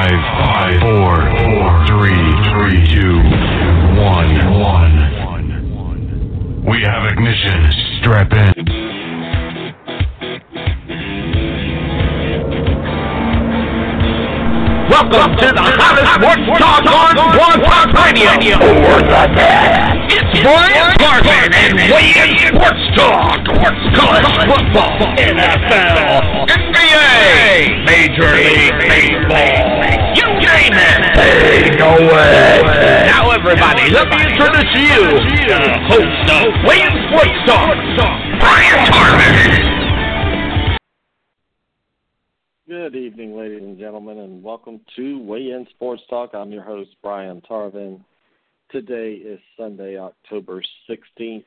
Five, five, four, four, three, three, two, one, one. We have ignition. Strap in. Welcome to the hottest sports talk on Blog Talk Radio. It's Brian Carvin and Weigh In Sports Talk. Sports College football, NFL, NBA, Major League Baseball. You name it. Take away. Now everybody, let me introduce you, the host of Weigh In Sports Talk, Brian Carvin. Good evening, ladies and gentlemen, and welcome to Weigh In Sports Talk. I'm your host, Brian Tarvin. Today is Sunday, October 16th,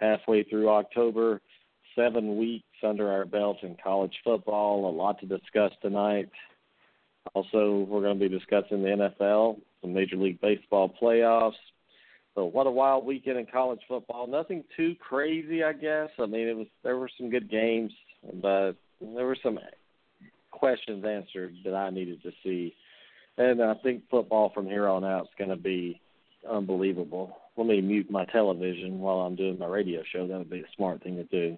halfway through October, seven weeks under our belt in college football. A lot to discuss tonight. Also, we're going to be discussing the NFL, the Major League Baseball playoffs. So, what a wild weekend in college football. Nothing too crazy, I guess. I mean, it was there were some good games, but there were some questions answered that I needed to see. And I think football from here on out is going to be unbelievable. Let me mute my television while I'm doing my radio show. That would be a smart thing to do.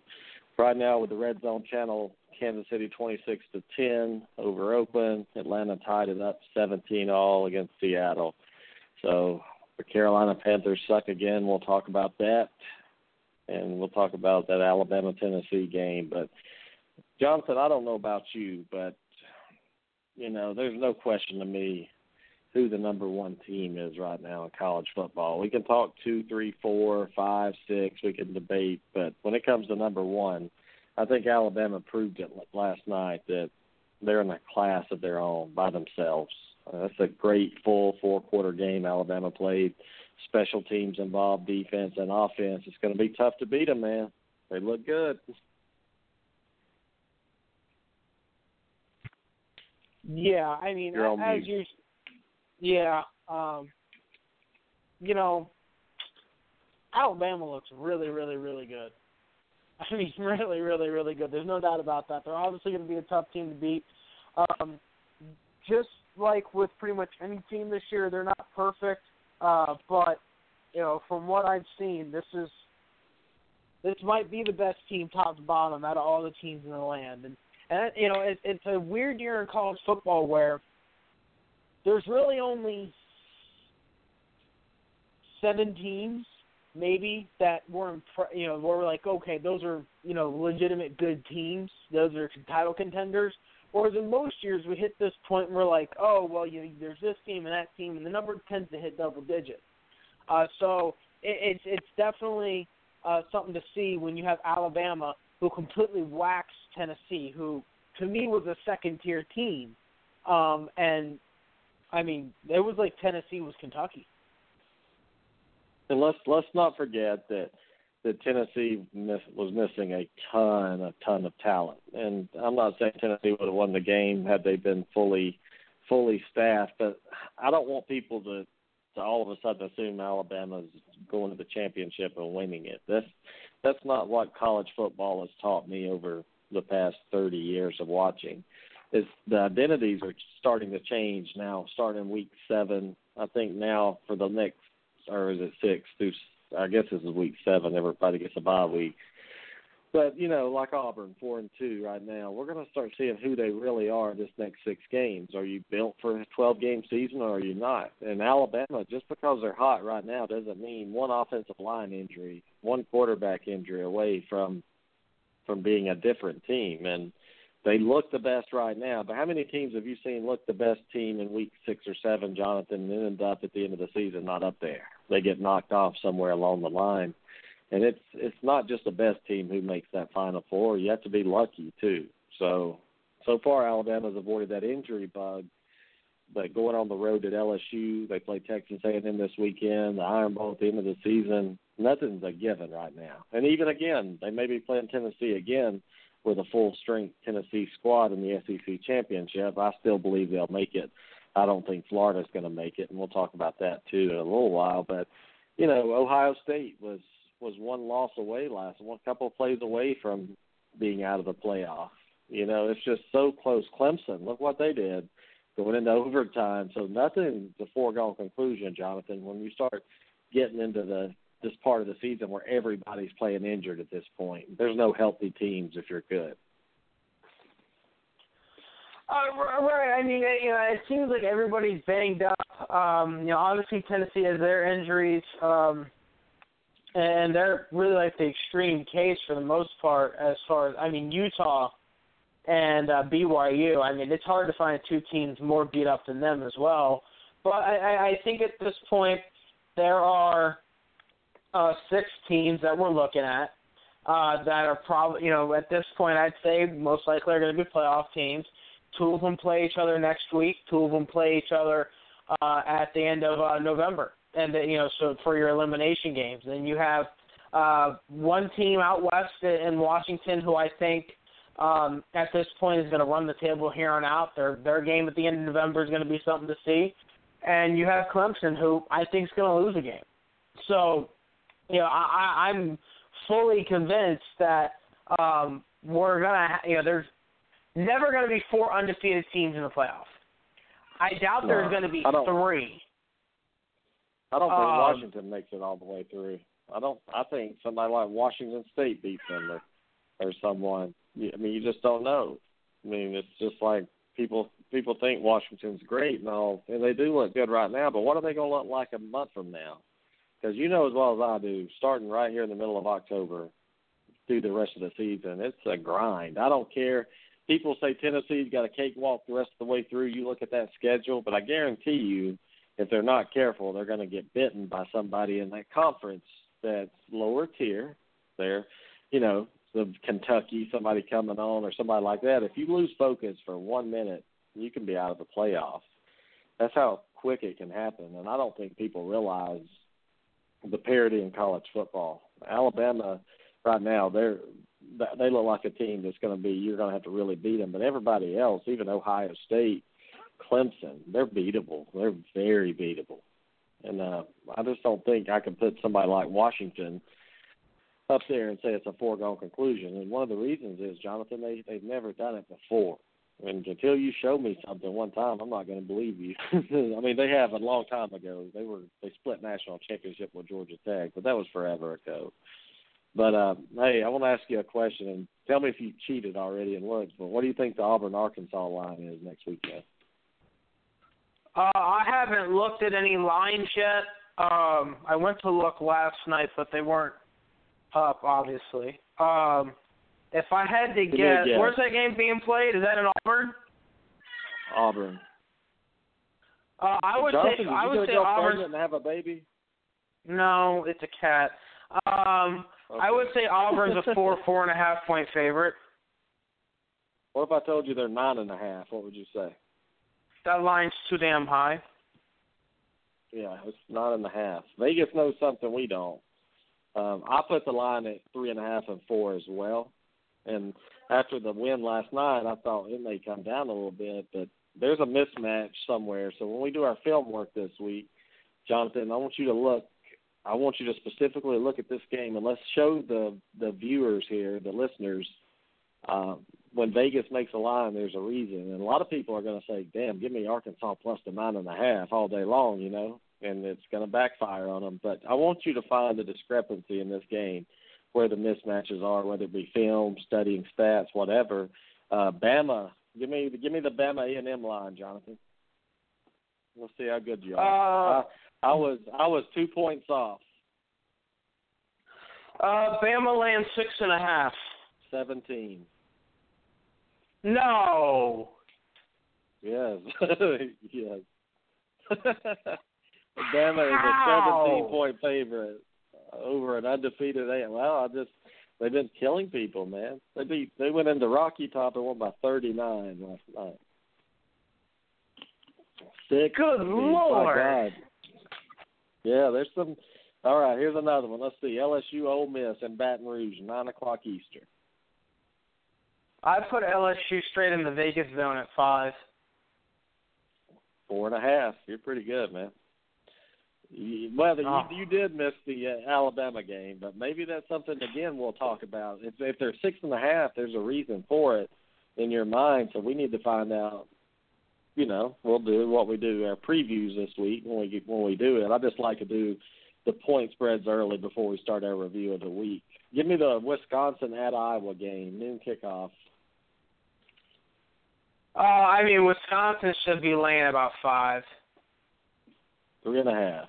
Right now, with the Red Zone channel, Kansas City 26 to 10 over Oakland. Atlanta tied it up 17 all against Seattle. So the Carolina Panthers suck again. We'll talk about that, and we'll talk about that Alabama Tennessee game. But Jonathan, I don't know about you, but you know, there's no question to me who the number one team is right now in college football. We can talk two, three, four, five, six. We can debate, but when it comes to number one, I think Alabama proved it last night that they're in a class of their own by themselves. Uh, that's a great full four quarter game Alabama played. Special teams involved, defense and offense. It's going to be tough to beat them, man. They look good. Yeah, I mean, as you, yeah, um, you know, Alabama looks really, really, really good. I mean, really, really, really good. There's no doubt about that. They're obviously going to be a tough team to beat. Um, just like with pretty much any team this year, they're not perfect, uh, but you know, from what I've seen, this is this might be the best team top to bottom out of all the teams in the land. And and you know, it, it's a weird year in college football where there's really only seven teams, maybe that were impre- you know where we're like, okay, those are you know legitimate good teams. Those are title contenders. Whereas in most years we hit this point where we're like, oh well, you know, there's this team and that team, and the number tends to hit double digits. Uh, so it, it's it's definitely uh, something to see when you have Alabama who completely waxed Tennessee, who to me was a second tier team. Um, and I mean, it was like Tennessee was Kentucky. And let's let's not forget that that Tennessee miss, was missing a ton, a ton of talent. And I'm not saying Tennessee would have won the game had they been fully fully staffed, but I don't want people to to all of a sudden assume Alabama's going to the championship and winning it. That's that's not what college football has taught me over the past 30 years of watching. Is the identities are starting to change now, starting week seven. I think now for the next, or is it six through? I guess this is week seven. Everybody gets a bye week. But you know, like Auburn, four and two right now, we're going to start seeing who they really are this next six games. Are you built for a 12 game season, or are you not? And Alabama, just because they're hot right now, doesn't mean one offensive line injury, one quarterback injury away from from being a different team. And they look the best right now. But how many teams have you seen look the best team in week six or seven, Jonathan, and end up at the end of the season not up there? They get knocked off somewhere along the line and it's it's not just the best team who makes that final four. You have to be lucky too. So so far Alabama's avoided that injury bug. But going on the road at LSU, they play Texas A&M this weekend. The Iron Bowl at the end of the season. Nothing's a given right now. And even again, they may be playing Tennessee again with a full strength Tennessee squad in the SEC championship. I still believe they'll make it. I don't think Florida's going to make it, and we'll talk about that too in a little while. But you know, Ohio State was was one loss away last, one couple of plays away from being out of the playoff. You know, it's just so close. Clemson, look what they did. going into overtime. So nothing's a foregone conclusion, Jonathan. When you start getting into the this part of the season where everybody's playing injured at this point, there's no healthy teams if you're good. Uh, right. I mean, you know, it seems like everybody's banged up. Um, you know, obviously Tennessee has their injuries, um, and they're really like the extreme case for the most part. As far as I mean, Utah and uh, BYU. I mean, it's hard to find two teams more beat up than them as well. But I, I think at this point there are uh, six teams that we're looking at uh, that are probably, you know, at this point I'd say most likely are going to be playoff teams. Two of them play each other next week. Two of them play each other uh, at the end of uh, November, and uh, you know, so for your elimination games. Then you have uh, one team out west in Washington who I think um, at this point is going to run the table here on out. Their their game at the end of November is going to be something to see, and you have Clemson who I think is going to lose a game. So, you know, I, I I'm fully convinced that um, we're gonna, you know, there's never going to be four undefeated teams in the playoffs. I doubt No, there's going to be I three. I don't think Um, Washington makes it all the way through. I don't. I think somebody like Washington State beats them or or someone. I mean, you just don't know. I mean, it's just like people people think Washington's great and all, and they do look good right now. But what are they going to look like a month from now? Because you know as well as I do, starting right here in the middle of October through the rest of the season, it's a grind. I don't care. People say Tennessee's got a cakewalk the rest of the way through. You look at that schedule, but I guarantee you, if they're not careful, they're going to get bitten by somebody in that conference that's lower tier. They're, you know, the Kentucky, somebody coming on, or somebody like that. If you lose focus for one minute, you can be out of the playoffs. That's how quick it can happen, and I don't think people realize the parity in college football. Alabama, right now, they're they look like a team that's going to be you're going to have to really beat them. But everybody else, even Ohio State, Clemson, they're beatable. They're very beatable. And uh, I just don't think I can put somebody like Washington up there and say it's a foregone conclusion. And one of the reasons is, Jonathan, they they've never done it before. And until you show me something one time, I'm not going to believe you. I mean, they have a long time ago. They were they split national championship with Georgia Tech, but that was forever ago. But uh, hey, I want to ask you a question, and tell me if you cheated already in. But what do you think the Auburn Arkansas line is next weekend? Uh, I haven't looked at any lines yet. Um, I went to look last night, but they weren't up, obviously. Um, if I had to guess, guess. where's that game being played? Is that in Auburn? Auburn. Uh, I would Jonathan, say I would say Auburn. and have a baby? No, it's a cat. Um, I would say Auburn's a four, four and a half point favorite. What if I told you they're nine and a half? What would you say? That line's too damn high. Yeah, it's nine and a half. Vegas knows something we don't. Um, I put the line at three and a half and four as well. And after the win last night, I thought it may come down a little bit, but there's a mismatch somewhere. So when we do our film work this week, Jonathan, I want you to look. I want you to specifically look at this game and let's show the the viewers here, the listeners, uh, when Vegas makes a line, there's a reason. And a lot of people are going to say, "Damn, give me Arkansas plus the nine and a half all day long," you know, and it's going to backfire on them. But I want you to find the discrepancy in this game, where the mismatches are, whether it be film, studying stats, whatever. Uh, Bama, give me give me the Bama A and M line, Jonathan. We'll see how good you are. Uh, I, I was I was two points off, uh, Bama laying six and a half. seventeen. No. Yes, yes. Bama is a 17 point favorite over an undefeated A. Well, I just they've been killing people, man. They beat they went into Rocky Top and won by 39 last night. Six. Good my lord. God. Yeah, there's some. All right, here's another one. Let's see. LSU Ole Miss in Baton Rouge, nine o'clock Eastern. I put LSU straight in the Vegas zone at five. Four and a half. You're pretty good, man. Well, Oh. you, you did miss the uh, Alabama game, but maybe that's something again we'll talk about. If, if they're six and a half, there's a reason for it in your mind. So we need to find out you know, we'll do what we do our previews this week when we when we do it. I just like to do the point spreads early before we start our review of the week. Give me the Wisconsin at Iowa game, noon kickoff. Uh, I mean, Wisconsin should be laying about five. Three and a half.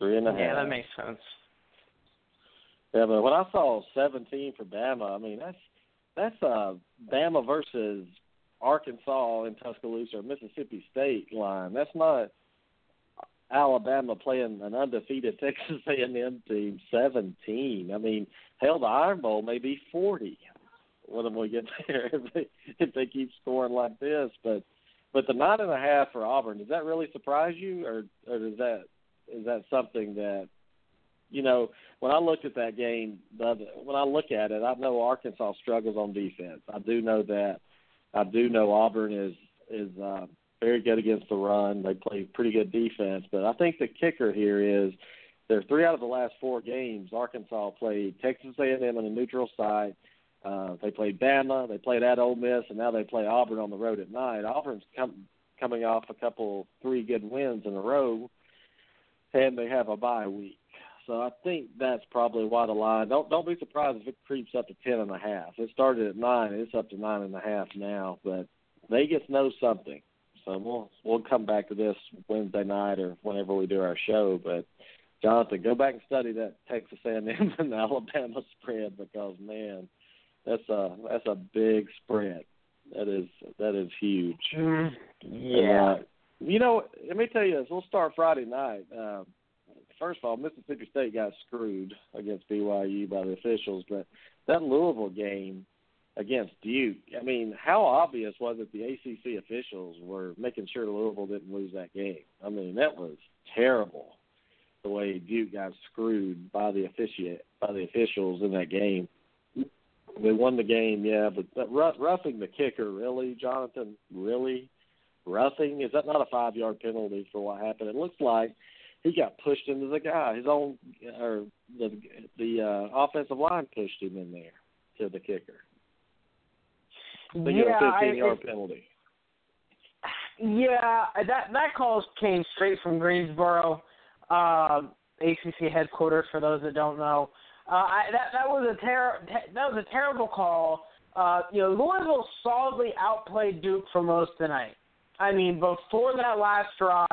Three and a half. Yeah, that makes sense. Yeah, but when I saw 17 for Bama, I mean that's that's uh Bama versus Arkansas in Tuscaloosa or Mississippi State line. That's not Alabama playing an undefeated Texas A&M team 17. I mean, hell, the Iron Bowl may be 40 when we get there if they if they keep scoring like this. But but the nine and a half for Auburn does that really surprise you, or or does that is that something that you know when I looked at that game, when I look at it, I know Arkansas struggles on defense. I do know that. I do know Auburn is is uh, very good against the run. They play pretty good defense, but I think the kicker here is there three out of the last four games. Arkansas played Texas A&M on a neutral site. Uh, they played Bama, they played at Ole Miss, and now they play Auburn on the road at night. Auburn's com- coming off a couple, three good wins in a row, and they have a bye week. So I think that's probably why the line. Don't don't be surprised if it creeps up to ten and a half. It started at nine, it's up to nine and a half now. But Vegas knows something, so we'll we'll come back to this Wednesday night or whenever we do our show. But Jonathan, go back and study that Texas A&M and Alabama spread because man, that's a that's a big spread. That is that is huge. Mm, And, yeah. uh, you know, let me tell you this. We'll start Friday night. Uh, first of all, Mississippi State got screwed against BYU by the officials, but that Louisville game against Duke, I mean, how obvious was it the ACC officials were making sure Louisville didn't lose that game? I mean, that was terrible the way Duke got screwed by the officiate by the officials in that game. They won the game, yeah, but rough, roughing the kicker, really, Jonathan, really, roughing is that not a five yard penalty for what happened? It looks like he got pushed into the guy. His own or the the uh, offensive line pushed him in there to the kicker. Get yeah, a I, 15 yard penalty. Yeah, that that call came straight from Greensboro, um, ACC headquarters. For those that don't know, uh, I, that that was a ter- that was a terrible call. Uh, you know, Louisville solidly outplayed Duke for most of the night. I mean, before that last drive,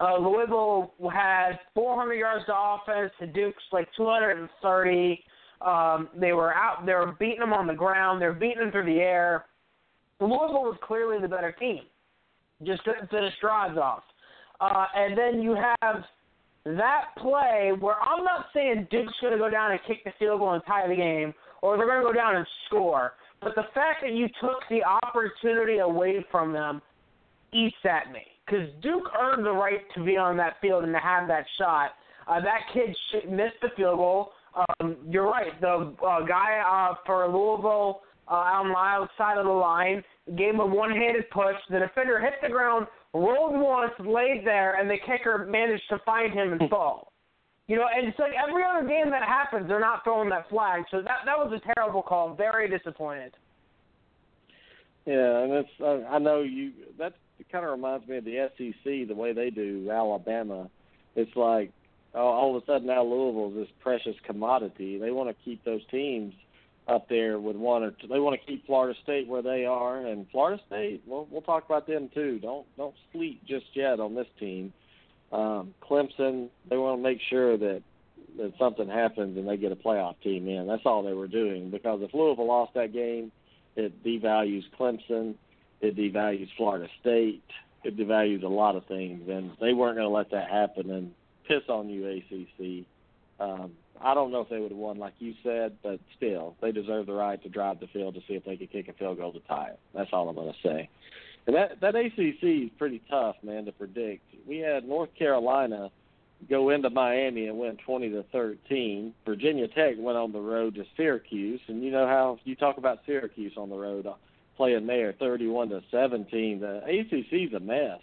uh, Louisville had 400 yards to offense to Duke's like 230. Um, they were out. They were beating them on the ground. They were beating them through the air. Louisville was clearly the better team. Just couldn't finish drives off. Uh, and then you have that play where I'm not saying Duke's going to go down and kick the field goal and tie the game, or they're going to go down and score. But the fact that you took the opportunity away from them eats at me. Because Duke earned the right to be on that field and to have that shot. Uh, that kid sh- missed the field goal. Um, you're right. The uh, guy uh, for Louisville uh, on the outside of the line gave him a one-handed push. The defender hit the ground, rolled once, laid there, and the kicker managed to find him and fall. You know, and it's like every other game that happens, they're not throwing that flag. So that that was a terrible call. Very disappointed. Yeah, and it's uh, I know you that kind of reminds me of the SEC the way they do Alabama. It's like oh, all of a sudden now Louisville's this precious commodity. They want to keep those teams up there with one or two. They want to keep Florida State where they are, and Florida State. We'll we'll talk about them too. Don't don't sleep just yet on this team. Um, Clemson. They want to make sure that that something happens and they get a playoff team in. That's all they were doing because if Louisville lost that game, it devalues Clemson. It devalues Florida State. It devalues a lot of things, and they weren't going to let that happen and piss on you, ACC. Um, I don't know if they would have won, like you said, but still, they deserve the right to drive the field to see if they could kick a field goal to tie it. That's all I'm going to say. That that ACC is pretty tough, man, to predict. We had North Carolina go into Miami and win 20 to 13. Virginia Tech went on the road to Syracuse, and you know how you talk about Syracuse on the road, uh, playing there 31 to 17. The ACC's a mess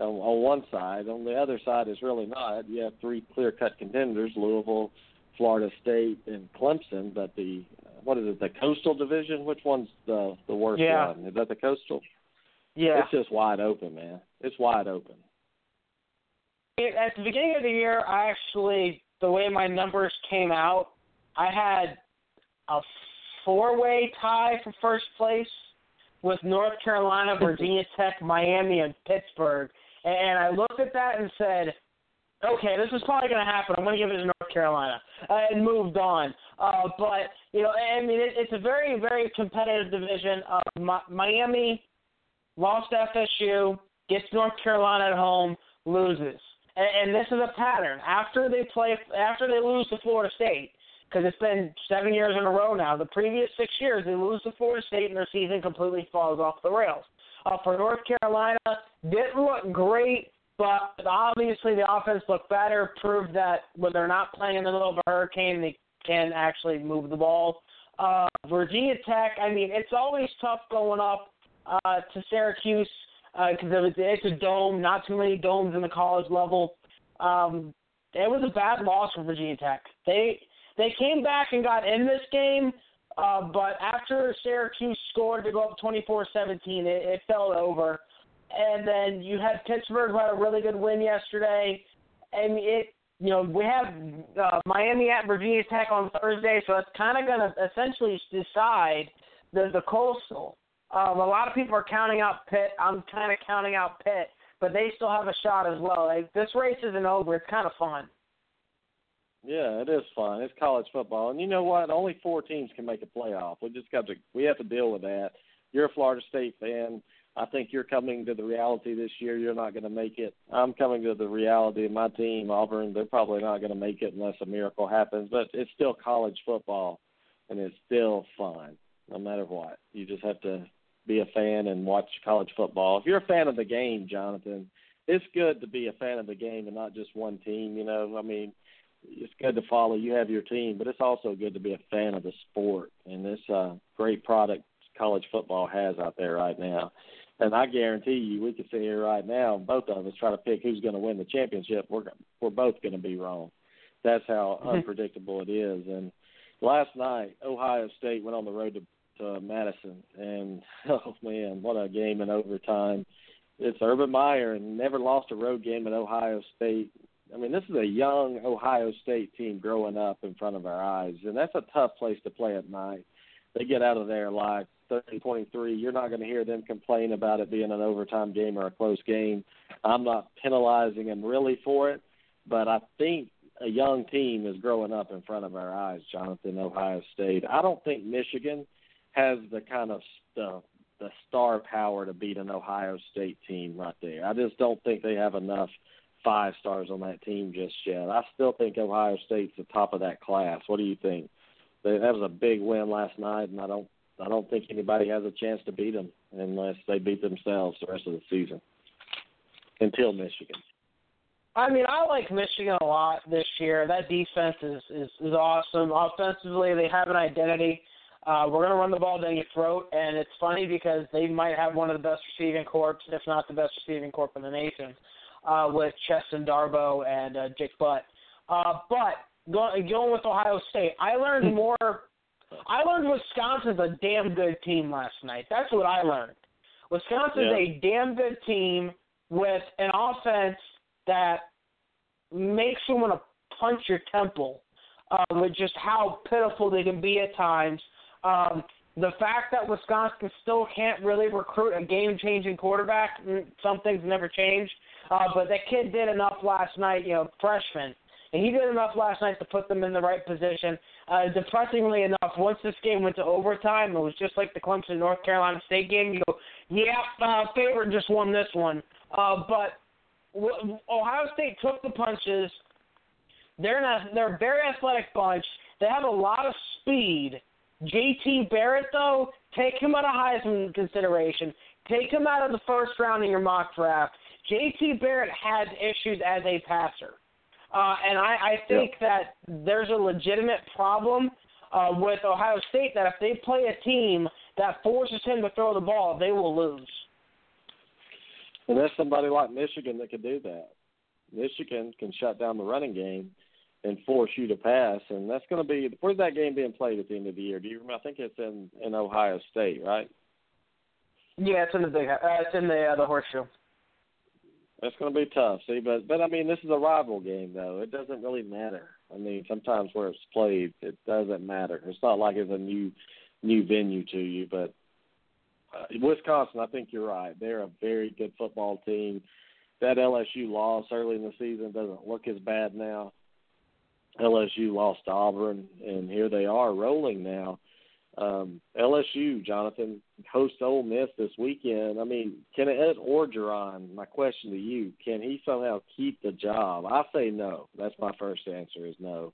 on, on one side. On the other side, is really not. You have three clear-cut contenders: Louisville, Florida State, and Clemson. But the what is it? The Coastal Division. Which one's the the worst Yeah. one? Is that the Coastal? Yeah. It's just wide open, man. It's wide open. At the beginning of the year, I actually, the way my numbers came out, I had a four-way tie for first place with North Carolina, Virginia Tech, Miami, and Pittsburgh. And I looked at that and said, okay, this is probably going to happen. I'm going to give it to North Carolina, uh, and moved on. Uh, but you know, I mean, it, it's a very, very competitive division. Uh, Mi- Miami lost FSU, gets North Carolina at home, loses, and, and this is a pattern. After they play, after they lose to Florida State, because it's been seven years in a row now. The previous six years, they lose to Florida State, and their season completely falls off the rails. Uh, for North Carolina, didn't look great but obviously the offense looked better, proved that when they're not playing in the middle of a hurricane, they can actually move the ball. Uh, Virginia Tech, I mean, it's always tough going up uh, to Syracuse because uh, it's a dome, not too many domes in the college level. Um, it was a bad loss for Virginia Tech. They they came back and got in this game, uh, but after Syracuse scored to go up 24-17, it, it fell over and then you had Pittsburgh who had a really good win yesterday. And it, you know, we have uh, Miami at Virginia Tech on Thursday, so it's kind of going to essentially decide the the coastal. Um, a lot of people are counting out Pitt. I'm kind of counting out Pitt, but they still have a shot as well. Like, this race isn't over. It's kind of fun. Yeah, it is fun. It's college football, and you know what? Only four teams can make a playoff. We just got to we have to deal with that. You're a Florida State fan. I think you're coming to the reality this year. You're not going to make it. I'm coming to the reality of my team, Auburn. They're probably not going to make it unless a miracle happens. But it's still college football, and it's still fun, no matter what. You just have to be a fan and watch college football. If you're a fan of the game, Jonathan, it's good to be a fan of the game and not just one team. You know, I mean, it's good to follow. You have your team, but it's also good to be a fan of the sport and this uh, great product college football has out there right now. And I guarantee you, we could sit here right now, both of us try to pick who's going to win the championship. We're we're both going to be wrong. That's how Mm-hmm. unpredictable it is. And last night, Ohio State went on the road to, to Madison, and oh man, what a game in overtime! It's Urban Meyer, and never lost a road game at Ohio State. I mean, this is a young Ohio State team growing up in front of our eyes, and that's a tough place to play at night. They get out of there like 30 23, you're not going to hear them complain about it being an overtime game or a close game. I'm not penalizing them really for it, but I think a young team is growing up in front of our eyes, Jonathan, Ohio State. I don't think Michigan has the kind of the, the star power to beat an Ohio State team right there. I just don't think they have enough five stars on that team just yet. I still think Ohio State's the top of that class. What do you think? They, that was a big win last night, and I don't I don't think anybody has a chance to beat them unless they beat themselves the rest of the season. Until Michigan. I mean, I like Michigan a lot this year. That defense is is, is awesome. Offensively, they have an identity. Uh, we're going to run the ball down your throat, and it's funny because they might have one of the best receiving corps, if not the best receiving corps in the nation, uh, with Chesson Darboh and uh, Jake Butt. Uh, but going, going with Ohio State, I learned more. I learned Wisconsin's a damn good team last night. That's what I learned. Wisconsin's Yeah. a damn good team with an offense that makes you want to punch your temple uh, with just how pitiful they can be at times. Um, the fact that Wisconsin still can't really recruit a game-changing quarterback, mm, some things never change. Uh, but that kid did enough last night, you know, freshman. And he did enough last night to put them in the right position. Uh, depressingly enough, once this game went to overtime, it was just like the Clemson North Carolina State game. You go, yeah, uh, favorite just won this one. Uh, but w- Ohio State took the punches. They're not. They're a very athletic bunch. They have a lot of speed. JT Barrett, though, take him out of Heisman consideration. Take him out of the first round in your mock draft. JT Barrett has issues as a passer. Uh, and I, I think that there's a legitimate problem uh, with Ohio State that if they play a team that forces him to throw the ball, they will lose. And there's somebody like Michigan that could do that. Michigan can shut down the running game, and force you to pass, and that's going to be where's that game being played at the end of the year? Do you remember? I think it's in in Ohio State, right? Yeah, it's in the big. Uh, it's in the uh, the horseshoe. That's going to be tough. See, but but I mean, this is a rival game, though. It doesn't really matter. I mean, sometimes where it's played, it doesn't matter. It's not like it's a new new venue to you. But uh, Wisconsin, I think you're right. They're a very good football team. That LSU loss early in the season doesn't look as bad now. LSU lost to Auburn, and here they are rolling now. Um, LSU, Jonathan, hosts Ole Miss this weekend. I mean, can Ed Orgeron? My question to you: Can he somehow keep the job? I say no. That's my first answer is no.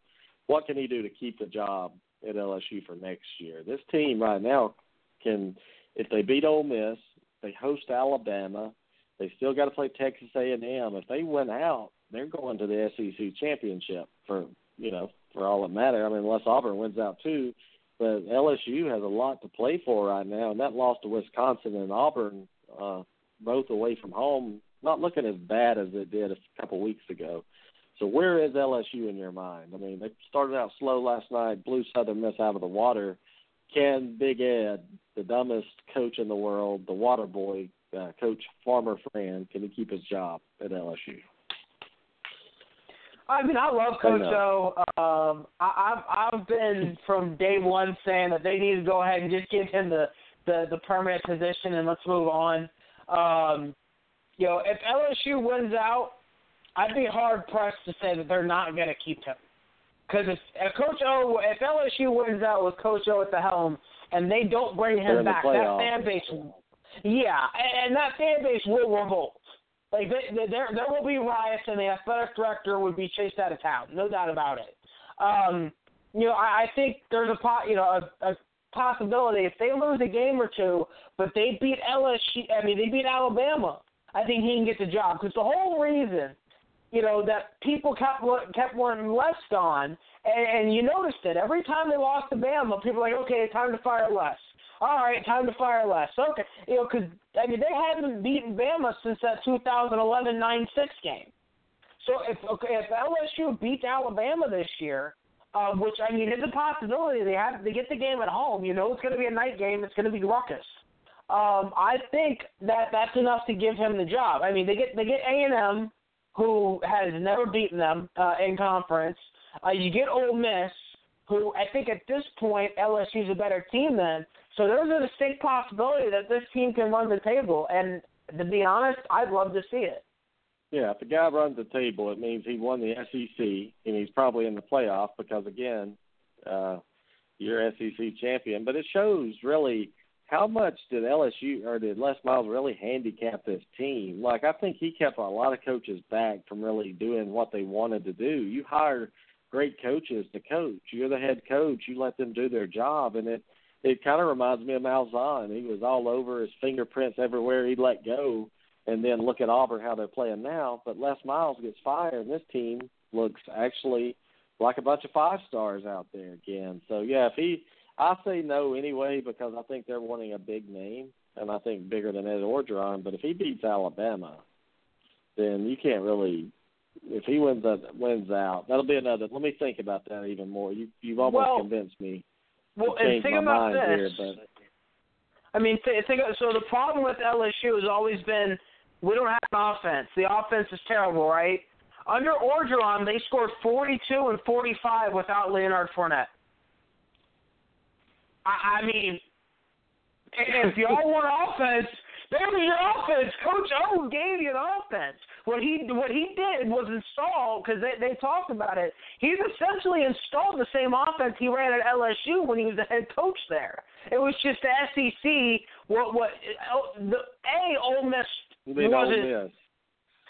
What can he do to keep the job at LSU for next year? This team right now can, if they beat Ole Miss, they host Alabama. They still got to play Texas A&M. If they win out, they're going to the SEC championship for you know for all that matter. I mean, unless Auburn wins out too but LSU has a lot to play for right now, and that loss to Wisconsin and Auburn, uh, both away from home, not looking as bad as it did a couple weeks ago. So where is LSU in your mind? I mean, they started out slow last night, blew Southern Miss out of the water. Can Big Ed, the dumbest coach in the world, the water boy, uh, Coach Farmer Fran, can he keep his job at LSU? I mean, I love Coach O. Um, I, I've I've been from day one saying that they need to go ahead and just give him the the, the permanent position and let's move on. Um, you know, if LSU wins out, I'd be hard pressed to say that they're not going to keep him. Because if, if Coach O, if LSU wins out with Coach O at the helm, and they don't bring him back, that fan base, yeah, and that fan base will revolt. Like there, there will be riots, and the athletic director would be chased out of town, no doubt about it. Um, you know, I, I think there's a pot, you know, a, a possibility if they lose a game or two, but they beat LSU. I mean, they beat Alabama. I think he can get the job because the whole reason, you know, that people kept kept wanting Les on, and, and you noticed it every time they lost to Bama, people were like, okay, time to fire Les all right, time to fire Les. Okay, you know, because I mean they hadn't beaten Bama since that 2011 9-6 game. So if if LSU beats Alabama this year, uh, which I mean is a possibility, they have they get the game at home. You know, it's going to be a night game. It's going to be ruckus. Um, I think that that's enough to give him the job. I mean, they get they get A and M, who has never beaten them uh, in conference. Uh, you get Ole Miss, who I think at this point LSU's a better team than. So there's a distinct possibility that this team can run the table, and to be honest, I'd love to see it. Yeah, if the guy runs the table, it means he won the SEC, and he's probably in the playoff because again, uh, you're SEC champion. But it shows really how much did LSU or did Les Miles really handicap this team? Like I think he kept a lot of coaches back from really doing what they wanted to do. You hire great coaches to coach. You're the head coach. You let them do their job, and it it kind of reminds me of Malzahn. He was all over his fingerprints everywhere he let go. And then look at Auburn how they're playing now. But Les Miles gets fired, and this team looks actually like a bunch of five stars out there again. So yeah, if he, I say no anyway because I think they're wanting a big name, and I think bigger than Ed Orgeron. But if he beats Alabama, then you can't really. If he wins uh, wins out, that'll be another. Let me think about that even more. You you've almost well, convinced me. Well, and think about this. Here. I mean, th- think so. The problem with LSU has always been we don't have an offense. The offense is terrible, right? Under Orgeron, they scored 42 and 45 without Leonard Fournette. I, I mean, if y'all want offense, there's your offense. Coach O gave you an offense. What he what he did was install because they they talked about it. He's essentially installed the same offense he ran at LSU when he was the head coach there. It was just the SEC. What what oh, the a Ole Miss wasn't. Ole Miss.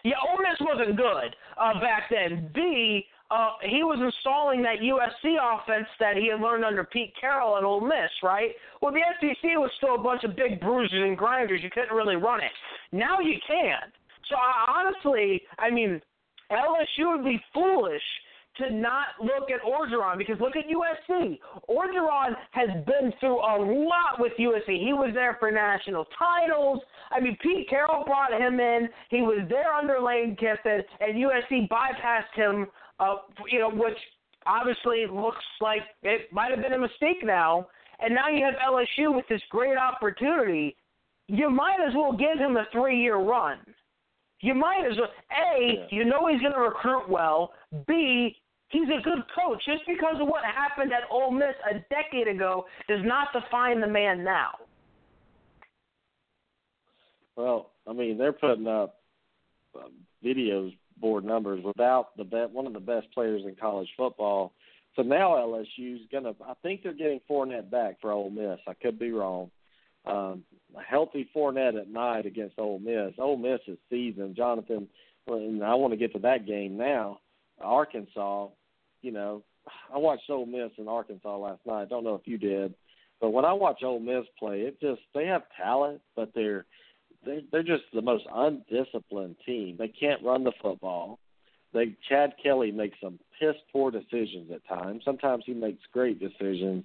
Yeah, Ole Miss wasn't good uh, back then. B uh, he was installing that USC offense that he had learned under Pete Carroll at Ole Miss, right? Well, the SEC was still a bunch of big bruisers and grinders. You couldn't really run it. Now you can. So I, honestly, I mean, LSU would be foolish to not look at Orgeron because look at USC. Orgeron has been through a lot with USC. He was there for national titles. I mean, Pete Carroll brought him in. He was there under Lane Kiffin, and USC bypassed him uh, you know, which obviously looks like it might have been a mistake now. And now you have LSU with this great opportunity. You might as well give him a three-year run. You might as well. A, Yeah. you know he's going to recruit well. B, he's a good coach. Just because of what happened at Ole Miss a decade ago does not define the man now. Well, I mean, they're putting up um, videos board numbers without the be- one of the best players in college football. So now LSU's gonna. I think they're getting Fournette back for Ole Miss. I could be wrong. Um, a healthy Fournette at night against Ole Miss. Ole Miss is seasoned. Jonathan, and I want to get to that game now. Arkansas, you know, I watched Ole Miss in Arkansas last night. Don't know if you did, but when I watch Ole Miss play, it just they have talent, but they're they're, they're just the most undisciplined team. They can't run the football. They Chad Kelly makes some piss poor decisions at times. Sometimes he makes great decisions,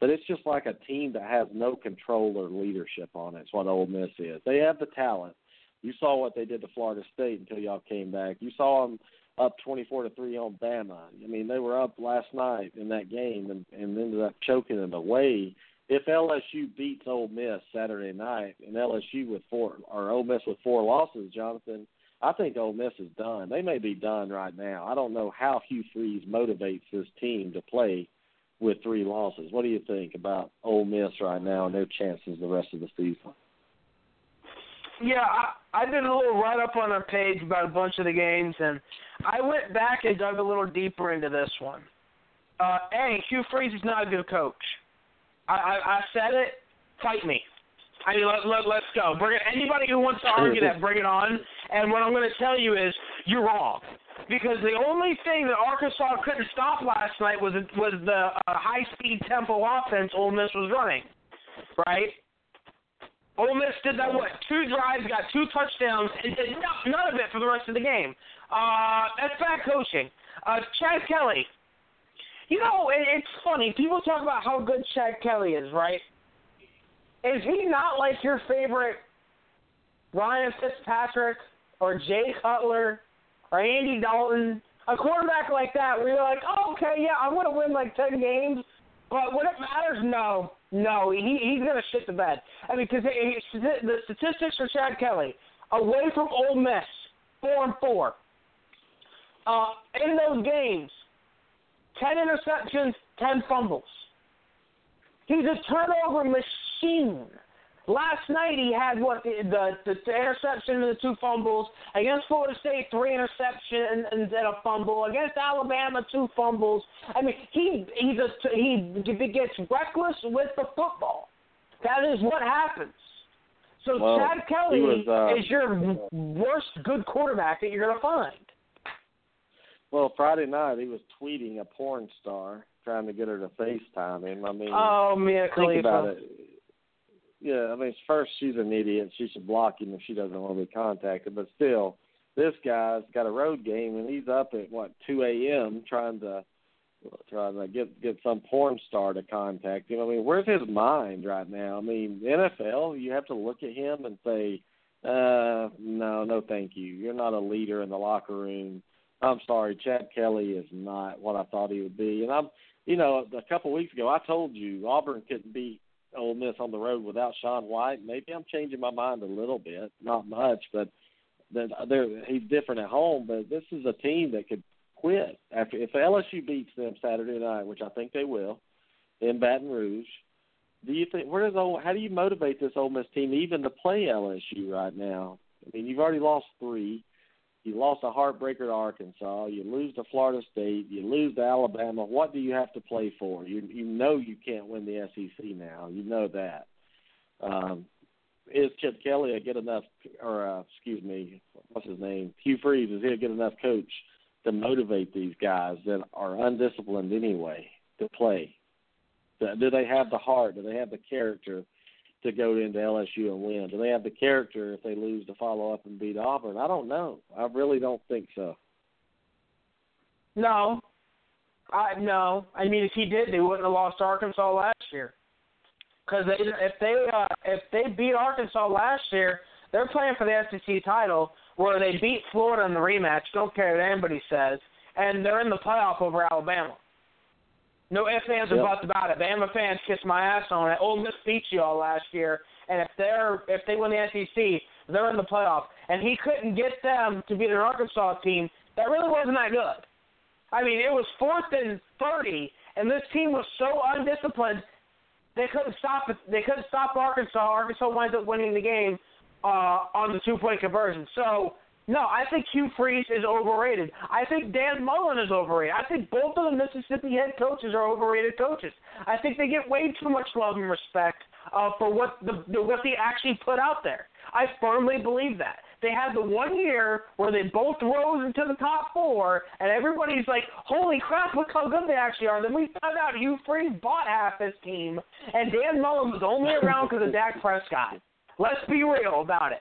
but it's just like a team that has no control or leadership on it. It's what Ole Miss is. They have the talent. You saw what they did to Florida State until y'all came back. You saw them up twenty four to three on Bama. I mean, they were up last night in that game and, and ended up choking it away if LSU beats Ole Miss Saturday night and LSU with four or Ole Miss with four losses, Jonathan, I think Ole Miss is done. They may be done right now. I don't know how Hugh Freeze motivates this team to play with three losses. What do you think about Ole Miss right now and their chances the rest of the season? Yeah, I, I did a little write up on our page about a bunch of the games, and I went back and dug a little deeper into this one. Uh, a, Hugh Freeze is not a good coach. I, I, I said it. Fight me. I mean, let, let, let's go. Bring it, anybody who wants to argue that, bring it on. And what I'm going to tell you is, you're wrong. Because the only thing that Arkansas couldn't stop last night was was the uh, high-speed tempo offense Ole Miss was running, right? Ole Miss did that what? Two drives, got two touchdowns, and did no, none of it for the rest of the game. Uh, that's bad coaching. Uh, Chad Kelly. You know, it, it's funny. People talk about how good Chad Kelly is, right? Is he not like your favorite Ryan Fitzpatrick or Jay Cutler or Andy Dalton? A quarterback like that where you're like, oh, okay, yeah, I'm going to win like 10 games. But when it matters, no. No, he he's gonna shit the bed. I mean, because the statistics for Chad Kelly away from Ole Miss, four and four. Uh, in those games, ten interceptions, ten fumbles. He's a turnover machine. Last night he had what the the, the, the interception and the two fumbles against Florida State, three interceptions and, and a fumble against Alabama, two fumbles. I mean, he he's a he gets reckless with the football. That is what happens. So Well, Chad Kelly was, uh, is your worst good quarterback that you're gonna find. Well, Friday night he was tweeting a porn star trying to get her to FaceTime him. I mean, Oh, Mia think Khalifa. about it. Yeah, I mean, first she's an idiot. She should block him if she doesn't want to be contacted. But still, this guy's got a road game and he's up at what two a.m. trying to trying to get get some porn star to contact him. I mean, where's his mind right now? I mean, NFL, you have to look at him and say, uh, no, no, thank you. You're not a leader in the locker room. I'm sorry, Chad Kelly is not what I thought he would be. And I'm, you know, a couple of weeks ago I told you Auburn couldn't beat Ole Miss on the road without Sean White. Maybe I'm changing my mind a little bit, not much, but they're he's different at home. But this is a team that could quit after if LSU beats them Saturday night, which I think they will, in Baton Rouge. Do you think where does Ole, how do you motivate this Ole Miss team even to play LSU right now? I mean, you've already lost three. You lost a heartbreaker to Arkansas. You lose to Florida State. You lose to Alabama. What do you have to play for? You you know you can't win the SEC now. You know that. Um, is Chip Kelly a good enough, or uh, excuse me, what's his name? Hugh Freeze is he a good enough coach to motivate these guys that are undisciplined anyway to play? Do do they have the heart? Do they have the character to go into LSU and win? Do they have the character if they lose to follow up and beat Auburn? I don't know. I really don't think so. No, I no. I mean, if he did, they wouldn't have lost Arkansas last year. Because they, if they uh, if they beat Arkansas last year, they're playing for the SEC title, where they beat Florida in the rematch. Don't care what anybody says, and they're in the playoff over Alabama. No ifs, ands, or Yep. buts about it. Bama fans kissed my ass on it. Ole Miss beat y'all last year, and if they're if they win the SEC, they're in the playoff. And he couldn't get them to beat an Arkansas team that really wasn't that good. I mean, it was fourth and thirty, and this team was so undisciplined they couldn't stop it. They couldn't stop Arkansas. Arkansas winds up winning the game uh, on the two point conversion. So no, I think Hugh Freeze is overrated. I think Dan Mullen is overrated. I think both of the Mississippi head coaches are overrated coaches. I think they get way too much love and respect uh, for what the, the what they actually put out there. I firmly believe that. They had the one year where they both rose into the top four, and everybody's like, "Holy crap! Look how good they actually are." Then we found out Hugh Freeze bought half his team, and Dan Mullen was only around because of Dak Prescott. Let's be real about it.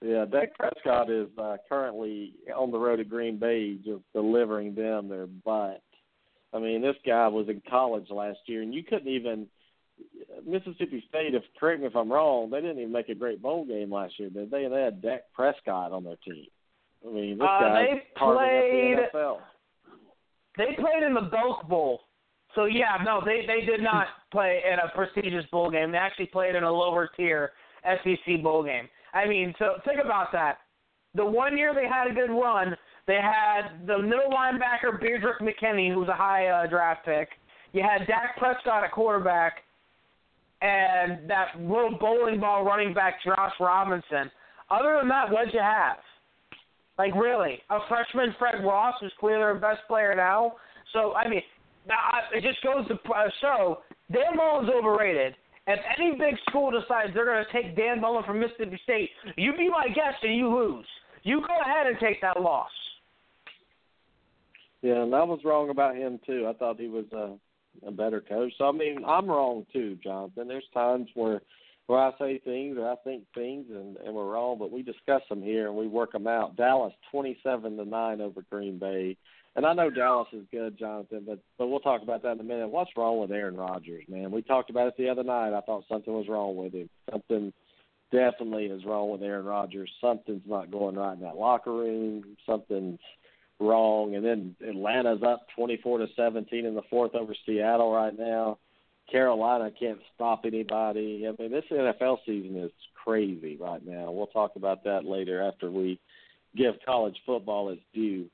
Yeah, Dak Prescott is uh, currently on the road to Green Bay, just delivering them their butt. I mean, this guy was in college last year, and you couldn't even Mississippi State. If correct me if I'm wrong, they didn't even make a great bowl game last year, did they? They had Dak Prescott on their team. I mean, this Uh, guy's they up played- the NFL. They played in the Belk Bowl. So yeah, no, they they did not play in a prestigious bowl game. They actually played in a lower tier SEC bowl game. I mean, so think about that. The one year they had a good run, they had the middle linebacker Benardrick McKinney, who was a high uh, draft pick. You had Dak Prescott at quarterback, and that little bowling ball running back Josh Robinson. Other than that, what'd you have? Like really, a freshman Fred Ross who's clearly their best player now. So I mean, I- it just goes to uh, show Dan Mullen's overrated. If any big school decides they're going to take Dan Mullen from Mississippi State, you be my guest and you lose. You go ahead and take that loss. Yeah, and I was wrong about him too. I thought he was a, a better coach. So I mean, I'm wrong too, Jonathan. There's times where where I say things or I think things and and we're wrong, but we discuss them here and we work them out. Dallas 27 to nine over Green Bay, and I know Dallas is good, Jonathan, but but we'll talk about that in a minute. What's wrong with Aaron Rodgers, man? We talked about it the other night. I thought something was wrong with him. Something definitely is wrong with Aaron Rodgers. Something's not going right in that locker room. Something's wrong. And then Atlanta's up 24 to 17 in the fourth over Seattle right now. Carolina can't stop anybody. I mean, this NFL season is crazy right now. We'll talk about that later after we give college football its due.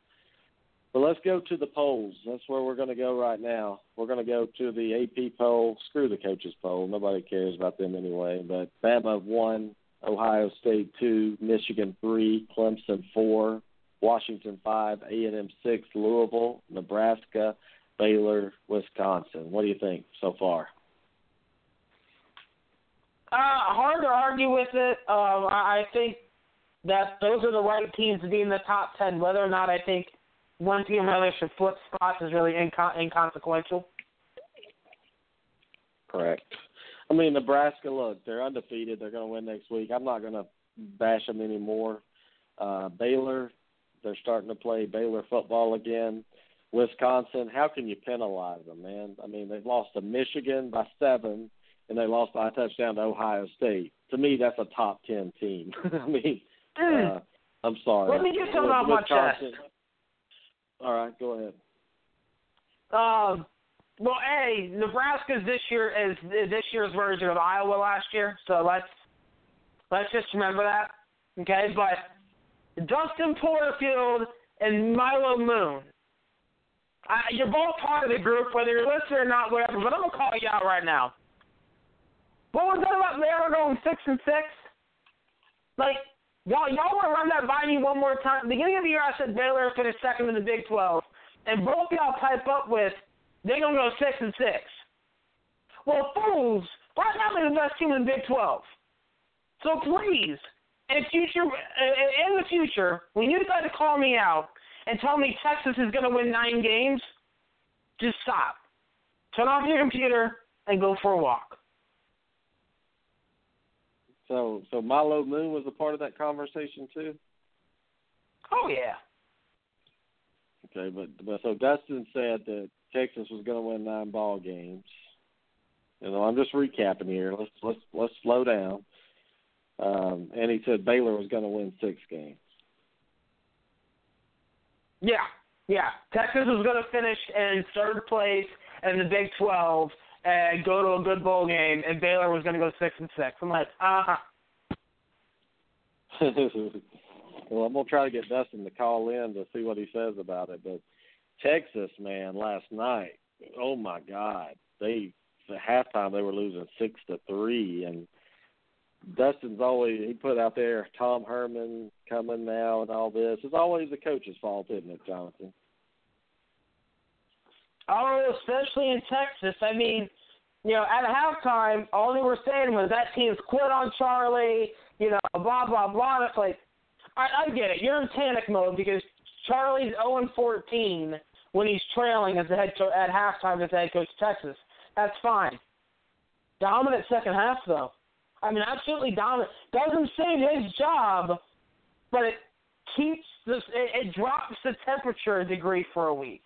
But let's go to the polls. That's where we're going to go right now. We're going to go to the AP poll. Screw the coaches poll. Nobody cares about them anyway. But Bama one, Ohio State two, Michigan three, Clemson four, Washington five, A and M six, Louisville, Nebraska, Baylor, Wisconsin. What do you think so far? Uh, hard to argue with it. Um, I, I think that those are the right teams to be in the top ten. Whether or not I think one team or other should flip spots is really incon- inconsequential. Correct. I mean, Nebraska. Look, they're undefeated. They're going to win next week. I'm not going to bash them anymore. Uh, Baylor, they're starting to play Baylor football again. Wisconsin, how can you penalize them, man? I mean, they've lost to Michigan by seven, and they lost by a touchdown to Ohio State. To me, that's a top ten team. I mean, uh, I'm sorry. Let me get something off my chest. All right, go ahead. Um, well, a Nebraska's this year is this year's version of Iowa last year, so let's let's just remember that, okay? But Dustin Porterfield and Milo Moon, I, you're both part of the group, whether you're listening or not, whatever. But I'm gonna call you out right now. What was that about? They were going six and six. Like y'all, y'all want to run that by me one more time? Beginning of the year, I said Baylor finished second in the Big 12, and both y'all pipe up with they're gonna go six and six. Well, fools, right now they're the best team in the Big 12. So please, in future, in the future, when you decide to call me out and tell me Texas is gonna win nine games, just stop. Turn off your computer and go for a walk. So, so Milo Moon was a part of that conversation too. Oh yeah. Okay, but but so Dustin said that Texas was going to win nine ball games. You know, I'm just recapping here. Let's let's let's slow down. Um, and he said Baylor was going to win six games. Yeah, yeah. Texas was going to finish in third place in the Big 12 and go to a good bowl game, and Baylor was going to go six and six. I'm like, uh huh. well, I'm gonna try to get Dustin to call in to see what he says about it. But Texas, man, last night, oh my God, they at halftime they were losing six to three, and Dustin's always he put out there Tom Herman coming now and all this. It's always the coach's fault, isn't it, Jonathan? Oh, especially in Texas. I mean, you know, at halftime, all they were saying was that team's quit on Charlie. You know, blah blah blah. It's like, I, I get it. You're in panic mode because Charlie's 0 and 14 when he's trailing as the head co- at halftime as the head coach of Texas. That's fine. Dominant second half though. I mean, absolutely dominant. Doesn't save his job, but it keeps this. It, it drops the temperature a degree for a week.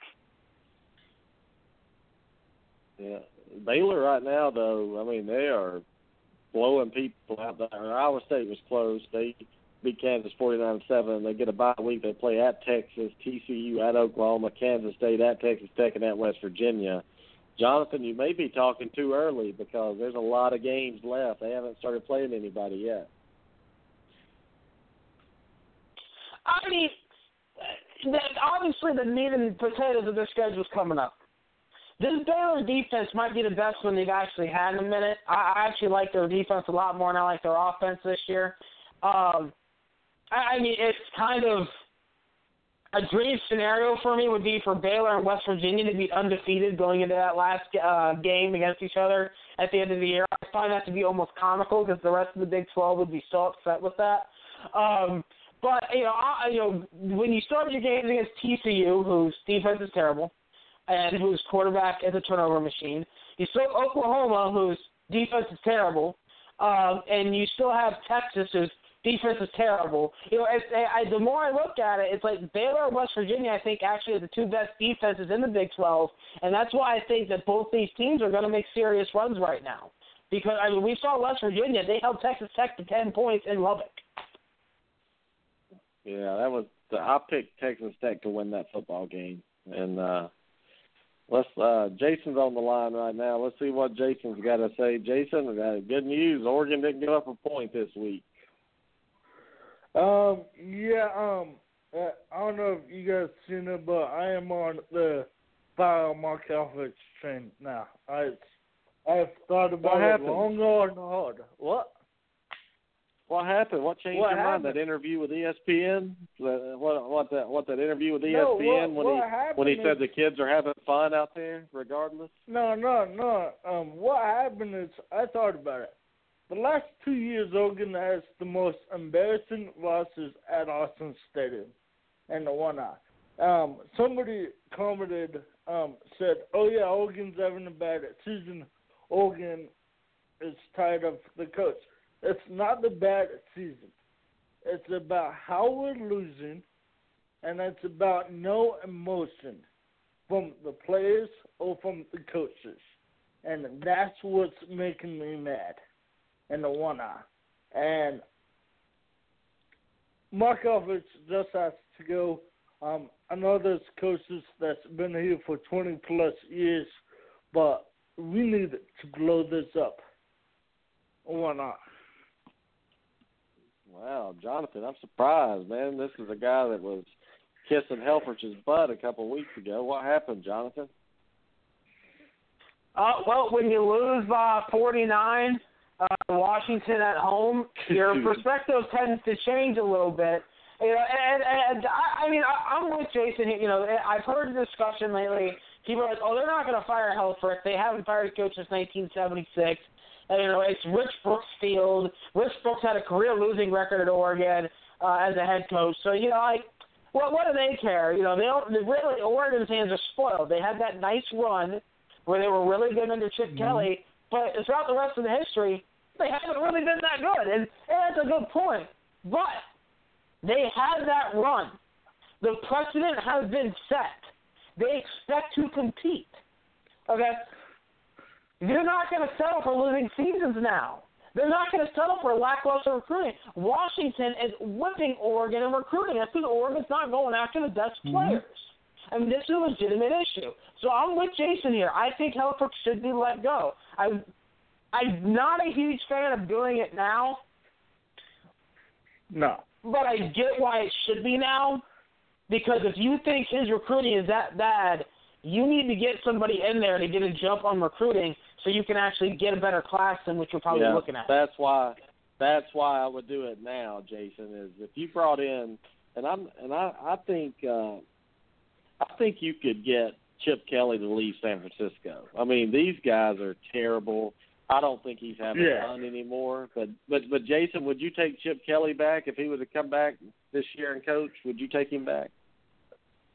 Yeah, Baylor right now though. I mean, they are blowing people out. There. Iowa State was close. They beat Kansas forty nine seven. They get a bye week. They play at Texas, TCU at Oklahoma, Kansas State at Texas Tech, and at West Virginia. Jonathan, you may be talking too early because there's a lot of games left. They haven't started playing anybody yet. I mean, obviously the meat and potatoes of their schedule is coming up. This Baylor defense might be the best one they've actually had in a minute. I, I actually like their defense a lot more than I like their offense this year. Um, I, I mean, it's kind of a dream scenario for me would be for Baylor and West Virginia to be undefeated going into that last uh, game against each other at the end of the year. I find that to be almost comical because the rest of the Big 12 would be so upset with that. Um, but you know, I, you know, when you start your games against TCU, whose defense is terrible, and whose quarterback is a turnover machine, you still have Oklahoma, whose defense is terrible, um, and you still have Texas, whose defense is terrible. You know, it's, I, the more I look at it, it's like Baylor and West Virginia. I think actually are the two best defenses in the Big 12, and that's why I think that both these teams are going to make serious runs right now. Because I mean, we saw West Virginia; they held Texas Tech to ten points in Lubbock. Yeah, that was. I picked Texas Tech to win that football game, and uh let's. uh Jason's on the line right now. Let's see what Jason's got to say. Jason, uh, good news. Oregon didn't give up a point this week. Um, yeah, um, uh, I don't know if you guys seen it, but I am on the file Mark Helfrich train now. I I've thought about what it happened? long, hard, and hard. What? What happened? What changed What your mind? That interview with ESPN? What what that what that interview with E No, ESPN what- when what he when he is- said the kids are having fun out there regardless? No, no, no. Um, what happened is I thought about it. The last two years, Oregon has the most embarrassing losses at Autzen Stadium, and the one eye. Um, somebody commented, um, said, "Oh yeah, Oregon's having a bad season. Oregon is tired of the coach." It's not the bad season. It's about how we're losing, and it's about no emotion from the players or from the coaches. And that's what's making me mad in the one eye. And Mark Helfrich just has to go. Um, I know there's coaches that's been here for 20 plus years, but we need to blow this up. Why not? Wow, Jonathan, I'm surprised, man. This is a guy that was kissing Helfrich's butt a couple of weeks ago. What happened, Jonathan? Uh, well, when you lose by 49, uh, Washington at home, your perspective tends to change a little bit. You know, and, and I, I mean, I, I'm with Jason. You know, I've heard the discussion lately. People are like, "Oh, they're not going to fire Helfrich. They haven't fired a coach since 1976." You know, it's Rich Brooks Field. Rich Brooks had a career losing record at Oregon uh, as a head coach. So, you know, like, what what do they care? You know, they don't. They really, Oregon's hands are spoiled. They had that nice run where they were really good under Chip Kelly, but throughout the rest of the history, they haven't really been that good. And, and that's a good point. But they had that run. The precedent has been set. They expect to compete. Okay? You're not going to settle for losing seasons now. They're not going to settle for lackluster recruiting. Washington is whipping Oregon in recruiting. That's because Oregon's not going after the best Mhm. players. I mean, this is a legitimate issue. So I'm with Jason here. I think Helfrich should be let go. I'm, I'm not a huge fan of doing it now, No. but I get why it should be now. Because if you think his recruiting is that bad, you need to get somebody in there to get a jump on recruiting so you can actually get a better class than what you're probably yeah, looking at. That's why that's why I would do it now, Jason, is if you brought in and I'm and I, I think uh I think you could get Chip Kelly to leave San Francisco. I mean, these guys are terrible. I don't think he's having Yeah. fun anymore. But but but Jason, would you take Chip Kelly back if he was to come back this year and coach? Would you take him back?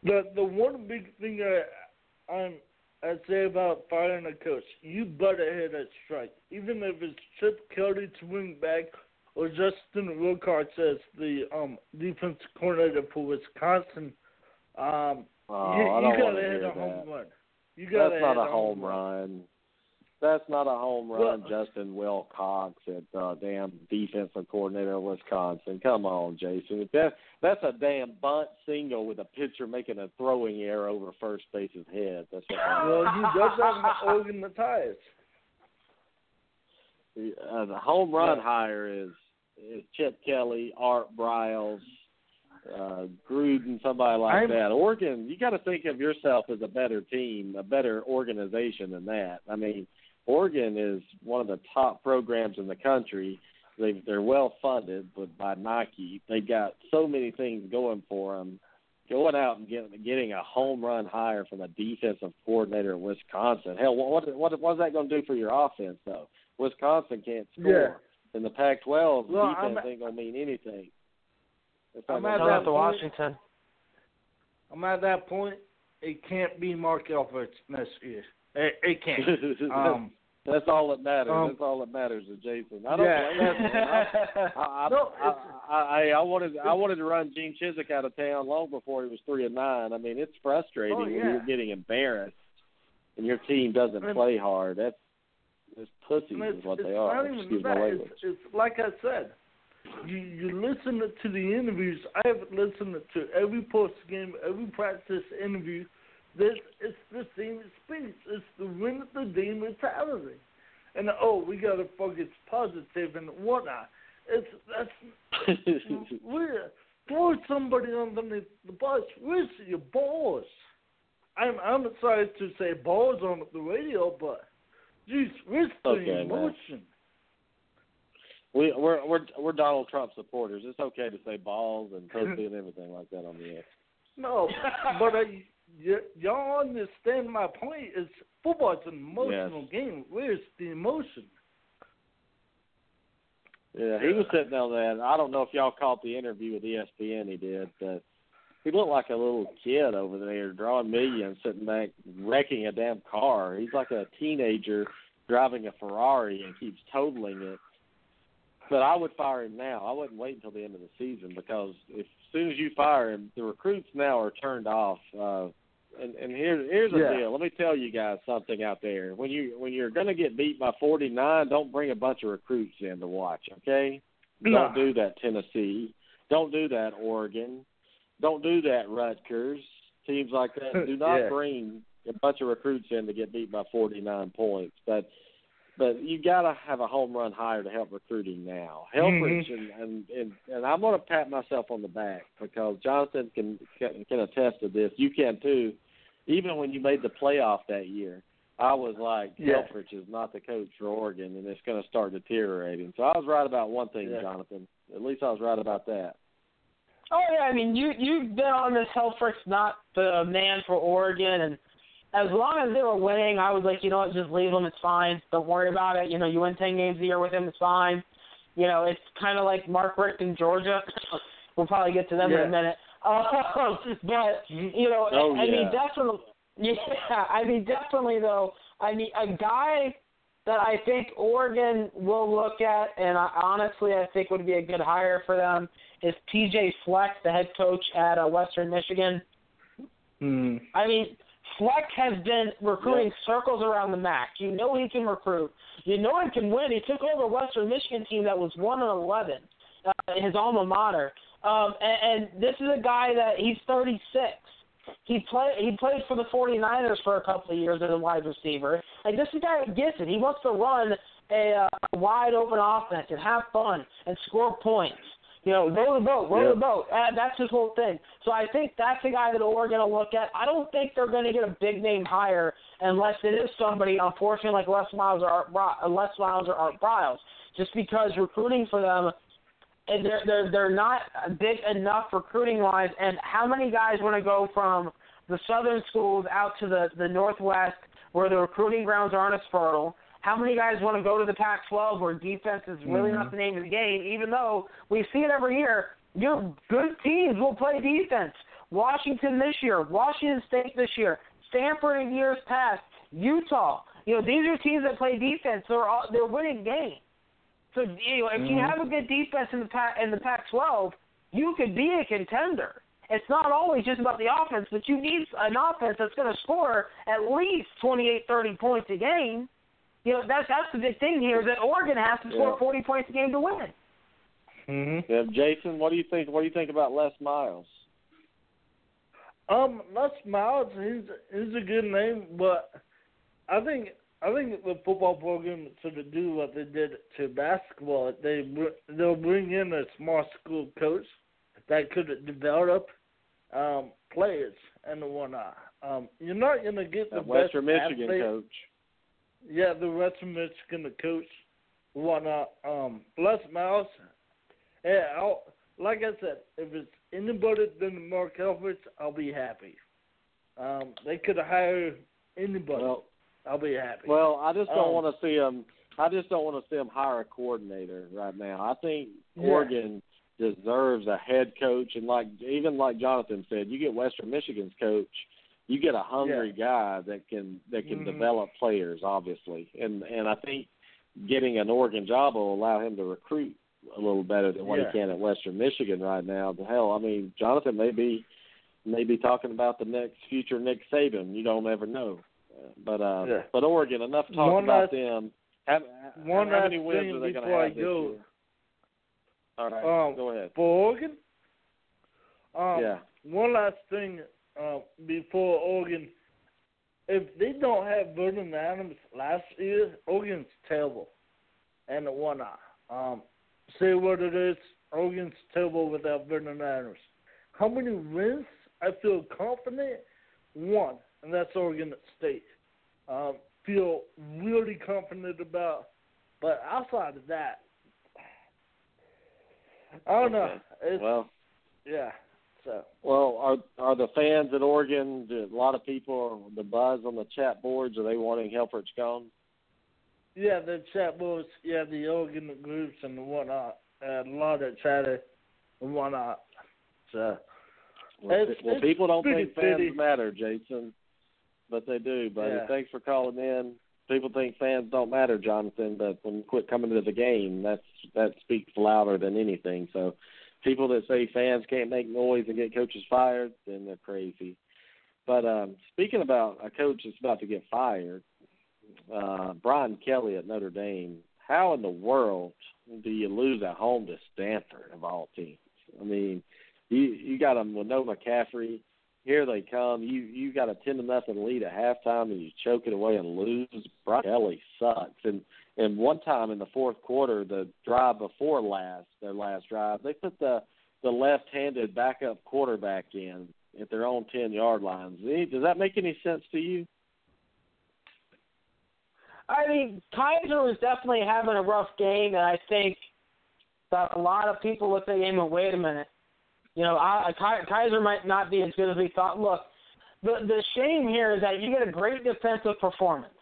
The the one big thing I I'm I say about firing a coach, you better hit a strike. Even if it's Chip Kelly to wing back or Justin Wilcox as the um defense coordinator for Wisconsin, um Oh, you, you gotta hit a home run. You gotta That's not hit a home run. That's not a home run, Well- Justin Wilcox at uh, damn defensive coordinator of Wisconsin. Come on, Jason. If that that's a damn bunt single with a pitcher making a throwing error over first base's head. That's what that Well, he does have Oregon the ties. uh, the home run Yeah. hire is is Chip Kelly, Art Briles, uh, Gruden, somebody like I'm- that. Oregon, you got to think of yourself as a better team, a better organization than that. I mean, Oregon is one of the top programs in the country. They they're well funded, but by Nike, they got so many things going for them. Going out and getting getting a home run hire from a defensive coordinator in Wisconsin. Hell, what what what's that going to do for your offense though? Wisconsin can't score. Yeah. In the Pac-12, Well, defense I'm- ain't going to mean anything. It's I'm at that to point- Washington. I'm at that point. It can't be Mark Helfrich next year. It, it can't. Um, That's all that matters. um, That's all that matters to Jason. I don't yeah. I, I, No, I, I, I, I wanted I wanted to run Gene Chizik out of town long before he was three and nine. I mean, it's frustrating Oh, when you're getting embarrassed and your team doesn't And- play hard. That's it's pussies it's, is what it's they are. Excuse my It's, language. it's like I said. You you listen to the interviews. I have listened to every post game, every practice interview. This it's the same speech. It's the win of the day mentality. And oh, we gotta focus positive and whatnot. It's that's we're throw somebody underneath the bus. Where's your balls? I'm I'm sorry to say balls on the radio, but geez, where's the Okay, man. emotion? we we're we're we're Donald Trump supporters. It's okay to say balls and pussy and everything like that on the air. No, but uh, y- y'all understand my point. Is football's an emotional game. Where's the emotion? Yeah, he was sitting down there. and I don't know if y'all caught the interview with ESPN. He did, but he looked like a little kid over there drawing millions, sitting back wrecking a damn car. He's like a teenager driving a Ferrari and keeps totaling it. But I would fire him now. I wouldn't wait until the end of the season because if, as soon as you fire him, the recruits now are turned off. Uh, and and here here's the Yeah. deal. Let me tell you guys something out there. When you when you're going to get beat by 49, don't bring a bunch of recruits in to watch. Okay? No. Don't do that, Tennessee. Don't do that, Oregon. Don't do that, Rutgers. Teams like that. Do not Yeah. bring a bunch of recruits in to get beat by 49 points. But but you got to have a home run hire to help recruiting now. Helfrich Mhm. and, and and and I'm going to pat myself on the back because Jonathan can can, can attest to this. You can too. Even when you made the playoff that year, I was like, Yeah. Helfrich is not the coach for Oregon, and it's going to start deteriorating. So I was right about one thing, Yeah. Jonathan. At least I was right about that. Oh yeah, I mean you you've been on this Helfrich's not the man for Oregon, and as long as they were winning, I was like, you know what, just leave him. It's fine. Don't worry about it. You know, you win ten games a year with him, it's fine. You know, it's kind of like Mark Richt in Georgia. we'll probably get to them in a minute. Uh, but you know, Oh, I, I mean, definitely. Yeah, I mean, definitely though. I mean, a guy that I think Oregon will look at, and I, honestly, I think would be a good hire for them is PJ Fleck, the head coach at uh, Western Michigan. Hmm. I mean, Fleck has been recruiting circles around the MAC. You know he can recruit. You know he can win. He took over a Western Michigan team that was one and eleven, uh, his alma mater. Um, and, and this is a guy that he's 36. He played he played for the 49ers for a couple of years as a wide receiver. Like this is a guy who gets it. He wants to run a uh, wide open offense and have fun and score points. You know, row the boat, row Yeah. the boat. Uh, that's his whole thing. So I think that's the guy that Oregon will look at. I don't think they're going to get a big name hire unless it is somebody, unfortunately, like Les Miles or Art, Les Miles or Art Briles, just because recruiting for them, and they're they're they're not big enough recruiting wise. And how many guys want to go from the southern schools out to the the northwest where the recruiting grounds aren't as fertile? How many guys want to go to the Pac-12 where defense is really not mm-hmm. the name of the game? Even though we see it every year, your good teams will play defense. Washington this year, Washington State this year, Stanford in years past, Utah. You know these are teams that play defense. They're all, they're winning games. So you know, if you have a good defense in the Pac in the Pac-12, you could be a contender. It's not always just about the offense, but you need an offense that's going to score at least 28, 30 points a game. You know, that's that's the big thing here is that Oregon has to score Yeah. 40 points a game to win. Mm-hmm. Yeah, Jason, what do you think? What do you think about Les Miles? Um, Les Miles, he's he's a good name, but I think I think the football program should have do what they did to basketball. They they'll bring in a small school coach that could develop um, players and whatnot. Um, you're not gonna get the That Western best Michigan athlete- coach. Yeah, the Western Michigan the coach, whatnot. Um, Les Miles. Yeah, I'll, like I said, if it's anybody than Mark Helfrich, I'll be happy. Um, they could have hired anybody. Well, I'll be happy. well, I just don't Um, want to see him. I just don't want to see him hire a coordinator right now. I think Yeah. Oregon deserves a head coach, and like even like Jonathan said, you get Western Michigan's coach, you get a hungry guy that can that can Mhm. develop players, obviously, and and I think getting an Oregon job will allow him to recruit a little better than what Yeah. he can at Western Michigan right now. But hell, I mean, Jonathan may be may be talking about the next future Nick Saban. You don't ever know. Uh, But uh, Yeah. but Oregon, enough talk One about last- them. How, one how many wins thing are they going to before I have this go. year? All right, Um, go ahead. For Oregon, um, yeah. one last thing uh, before Oregon. If they don't have Vernon Adams last year, Oregon's terrible and whatnot. Um, say what it is, Oregon's terrible without Vernon Adams. How many wins? I feel confident. One, and that's Oregon State. Um, feel really confident about. But outside of that, I don't know. It's, Well, yeah. So well, are are the fans at Oregon? Do a lot of people, the buzz on the chat boards, are they wanting Helfrich gone? yeah, the chat boards, yeah, the Oregon groups and whatnot, uh, a lot of chatter and whatnot. So Well, It's- well it's people don't think fans pity. matter, Jason, but they do. Buddy, Yeah. thanks for calling in. People think fans don't matter, Jonathan, but when you quit coming to the game, that's that speaks louder than anything. So, people that say fans can't make noise and get coaches fired, then they're crazy. But um, speaking about a coach that's about to get fired, uh, Brian Kelly at Notre Dame. How in the world do you lose at home to Stanford of all teams? I mean, you you got them with no McCaffrey. Here they come. You you got a ten to nothing lead at halftime, and you choke it away and lose. Brian Kelly sucks. And and one time in the fourth quarter, the drive before last, their last drive, they put the the left-handed backup quarterback in at their own ten yard lines. Does that make any sense to you? I mean, Kizer was definitely having a rough game, and I think that a lot of people looked at him and wait a minute. You know, I, Kizer might not be as good as we thought. Look, the the shame here is that you get a great defensive performance.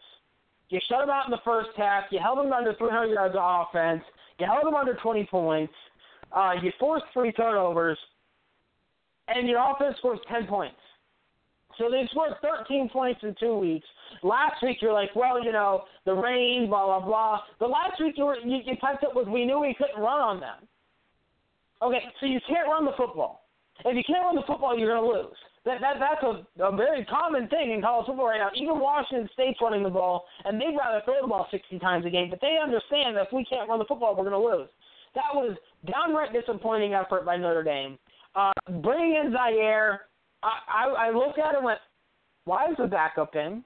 You shut him out in the first half. You held him under 300 yards of offense. You held him under 20 points. Uh, you forced three turnovers, and your offense scores 10 points. So they scored 13 points in two weeks. Last week you're like, well, you know, the rain, blah blah blah. The last week you were you, you piped up with we knew we couldn't run on them. Okay, so you can't run the football. If you can't run the football, you're going to lose. That, that that's a, a very common thing in college football right now. Even Washington State's running the ball, and they'd rather throw the ball 60 times a game, but they understand that if we can't run the football, we're going to lose. That was downright disappointing effort by Notre Dame. Uh, bringing in Zaire, I, I, I looked at it and went, why is the backup in?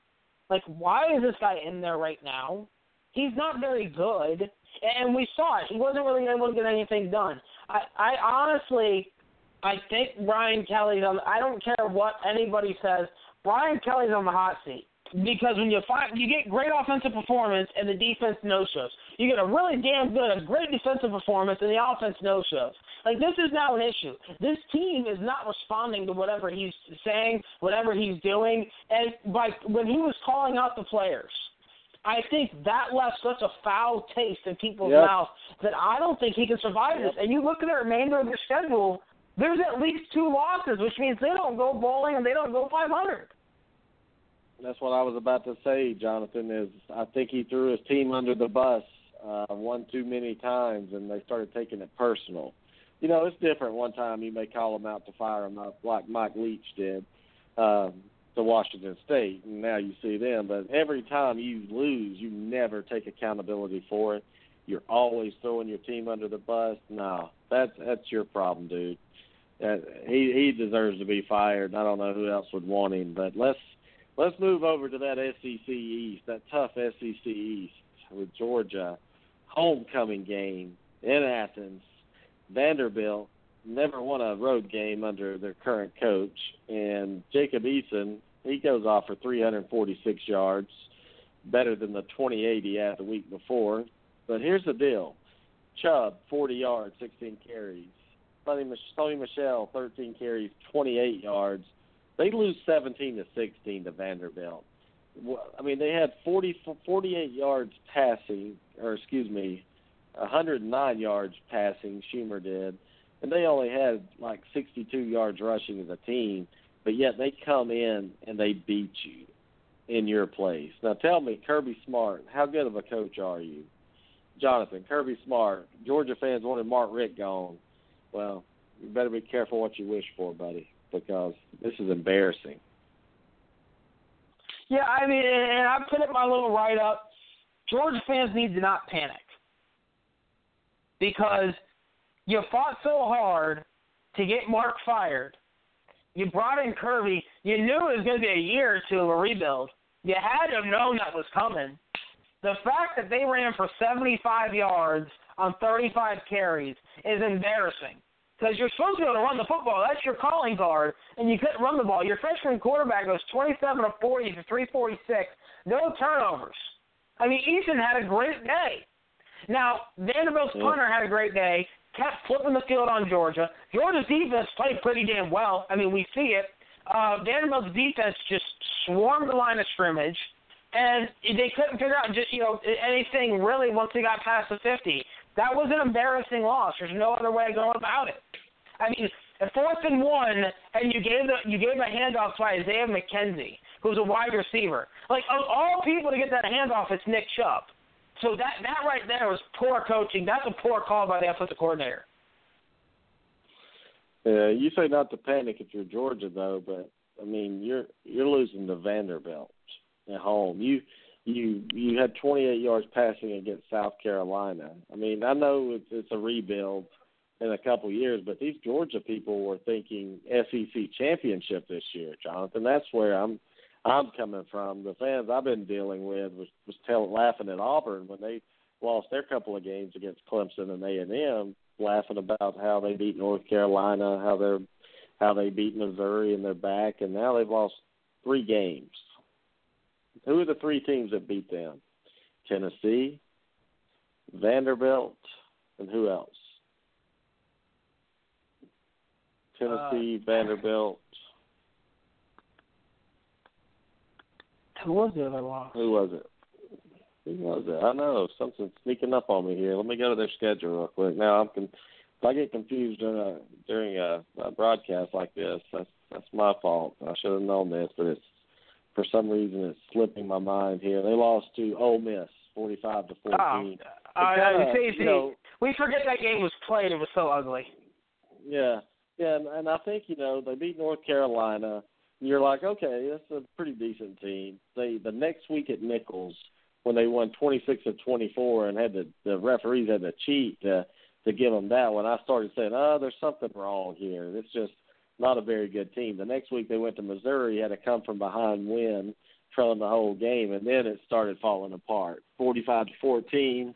Like, why is this guy in there right now? He's not very good, and we saw it. He wasn't really able to get anything done. I, I honestly I think Brian Kelly's on. I don't care what anybody says. Brian Kelly's on the hot seat because when you find you get great offensive performance and the defense no shows, you get a really damn good, a great defensive performance and the offense no shows. Like this is now an issue. This team is not responding to whatever he's saying, whatever he's doing, and by when he was calling out the players. I think that left such a foul taste in people's yep. mouths that I don't think he can survive yep. this. And you look at the remainder of the schedule, there's at least two losses, which means they don't go bowling and they don't go 500. That's what I was about to say, Jonathan. Is I think he threw his team under the bus uh, one too many times, and they started taking it personal. You know, it's different. One time you may call them out to fire them up, like Mike Leach did um, to Washington State, and now you see them. But every time you lose, you never take accountability for it. You're always throwing your team under the bus. No, that's that's your problem, dude. Uh, he he deserves to be fired. I don't know who else would want him, but let's let's move over to that SEC East, that tough SEC East with Georgia, homecoming game in Athens. Vanderbilt never won a road game under their current coach, and Jacob Eason he goes off for 346 yards, better than the 28 he had the week before. But here's the deal: Chubb 40 yards, 16 carries. Sony Michel, 13 carries, 28 yards. They lose 17 to 16 to Vanderbilt. I mean, they had 40, 48 yards passing, or excuse me, 109 yards passing. Shurmur did, and they only had like 62 yards rushing as a team. But yet they come in and they beat you in your place. Now tell me, Kirby Smart, how good of a coach are you? Jonathan, Kirby Smart, Georgia fans wanted Mark Richt gone well, you better be careful what you wish for, buddy, because this is embarrassing. Yeah, I mean, and I put it my little write up. Georgia fans need to not panic because you fought so hard to get Mark fired. You brought in Kirby. You knew it was going to be a year or two of a rebuild. You had to have known that was coming. The fact that they ran for 75 yards on 35 carries is embarrassing. Because you're supposed to be able to run the football. That's your calling card, and you couldn't run the ball. Your freshman quarterback goes 27 of 40 for 346, no turnovers. I mean, Eason had a great day. Now, Vanderbilt's punter had a great day, kept flipping the field on Georgia. Georgia's defense played pretty damn well. I mean, we see it. Uh, Vanderbilt's defense just swarmed the line of scrimmage, and they couldn't figure out just you know anything really once they got past the 50. That was an embarrassing loss. There's no other way of going about it. I mean, a fourth and one, and you gave the you gave a handoff to Isaiah McKenzie, who's a wide receiver. Like of all people to get that handoff, it's Nick Chubb. So that that right there was poor coaching. That's a poor call by the offensive coordinator. Yeah, you say not to panic if you're Georgia though, but I mean you're you're losing to Vanderbilt at home. You you you had 28 yards passing against South Carolina. I mean, I know it's it's a rebuild in a couple years, but these Georgia people were thinking SEC championship this year, Jonathan. That's where I'm I'm coming from. The fans I've been dealing with was was tell, laughing at Auburn when they lost their couple of games against Clemson and A and M, laughing about how they beat North Carolina, how they're how they beat Missouri and they're back, and now they've lost three games who are the three teams that beat them? Tennessee, Vanderbilt, and who else? Tennessee, uh, Vanderbilt. Who was the other one? Who was it? Who was it? I know something's sneaking up on me here. Let me go to their schedule real quick. Now I'm con- if I get confused during a during a, a broadcast like this, that's that's my fault. I should have known this, but it's for some reason it's slipping my mind here. They lost to Ole Miss, forty-five to fourteen. Oh, uh, kinda, see, see, you know, we forget that game was played. It was so ugly. Yeah, Yeah, and, and I think you know they beat North Carolina. You're like, okay, that's a pretty decent team. They the next week at Nicholls when they won 26 of 24 and had the the referees had to cheat to to give them that one. I started saying, oh, there's something wrong here. It's just not a very good team. The next week they went to Missouri, had to come from behind win, trailing the whole game, and then it started falling apart. 45 to 14.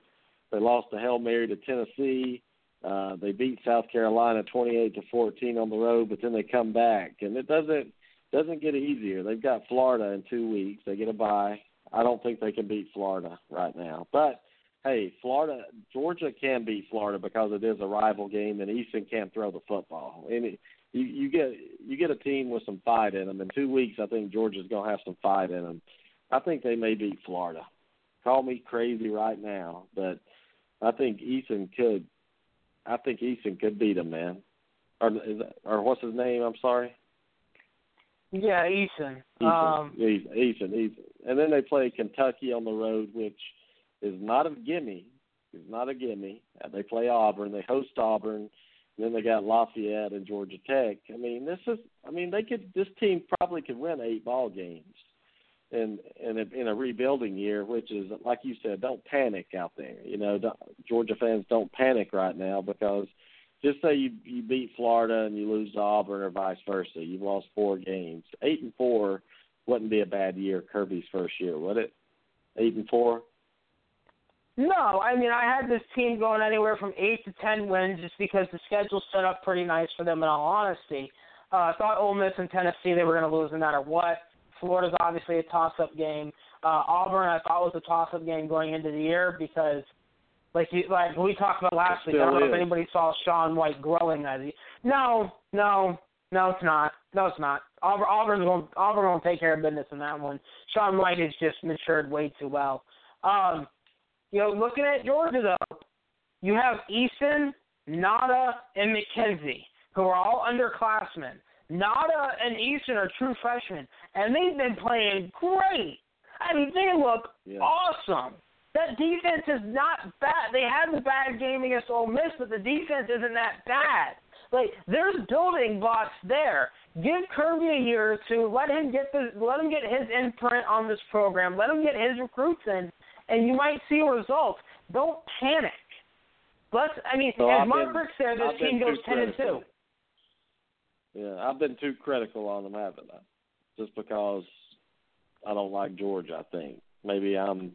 They lost the Hail Mary to Tennessee. Uh, they beat South Carolina 28 to 14 on the road, but then they come back, and it doesn't doesn't get easier. They've got Florida in two weeks. They get a bye. I don't think they can beat Florida right now. But hey, Florida, Georgia can beat Florida because it is a rival game, and Easton can't throw the football. And it, you, you get you get a team with some fight in them. In two weeks, I think Georgia's to have some fight in them. I think they may beat Florida. Call me crazy right now, but I think Easton could. I think Easton could beat them, man. Or is that, or what's his name? I'm sorry. Yeah, Eason. Eason, Um, Eason, Eason, Eason. And then they play Kentucky on the road, which is not a gimme. It's not a gimme. Uh, They play Auburn. They host Auburn. And then they got Lafayette and Georgia Tech. I mean, this is. I mean, they could. This team probably could win eight ball games, in in a, in a rebuilding year, which is like you said. Don't panic out there. You know, Georgia fans don't panic right now because just say you you beat Florida and you lose to Auburn or vice versa. You've lost four games. Eight and four wouldn't be a bad year. Kirby's first year, would it? Eight and four. no, I mean I had this team going anywhere from eight to ten wins just because the schedule set up pretty nice for them. In all honesty, uh, I thought Ole Miss and Tennessee they were going to lose no matter what. Florida's obviously a toss-up game. Uh, Auburn I thought was a toss-up game going into the year because, like you, like we talked about last week, I don't know if anybody saw Sean White growing as he. No, no, no, it's not. No, it's not. Auburn, Auburn's going, Auburn will take care of business in that one. Sean White has just matured way too well. Um, you know, looking at Georgia though, you have Easton, Nauta, and McKenzie, who are all underclassmen. Nauta and Easton are true freshmen, and they've been playing great. I mean, they look Yeah. awesome. That defense is not bad. They had the bad game against Ole Miss, but the defense isn't that bad. Like there's building blocks there. Give Kirby a year or two. Let him get the let him get his imprint on this program. Let him get his recruits in, and you might see results. Don't panic. Let's. I mean, So as I've Mark been- Rick said, this I've team goes ten and two. Yeah, I've been too critical on them, haven't I? Just because I don't like George, I think maybe I'm,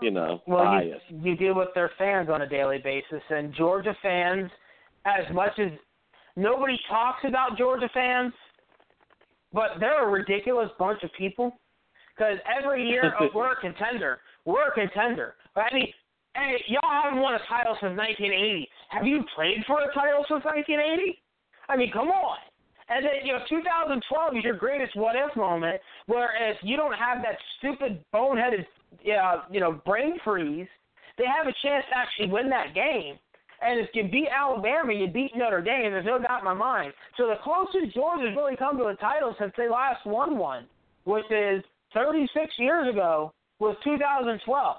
you know, Well, biased. you, you deal with their fans on a daily basis, and Georgia fans, as much as nobody talks about Georgia fans, but they're a ridiculous bunch of people. Because every year, oh, we're a contender. We're a contender. I mean, hey, y'all haven't won a title since 1980. Have you played for a title since 1980? I mean, come on. And then, you know, 2012 is your greatest what if moment, whereas you don't have that stupid boneheaded, uh, you know, brain freeze. They have a chance to actually win that game. And if you beat Alabama, you beat Notre Dame. There's no doubt in my mind. So the closest Georgia's really come to a title since they last won one, which is 36 years ago, was 2012.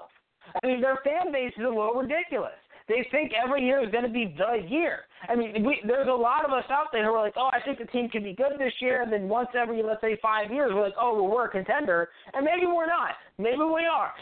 I mean, their fan base is a little ridiculous. They think every year is going to be the year. I mean, we, there's a lot of us out there who are like, oh, I think the team can be good this year. And then once every, let's say, five years, we're like, oh, well, we're a contender. And maybe we're not. Maybe we are.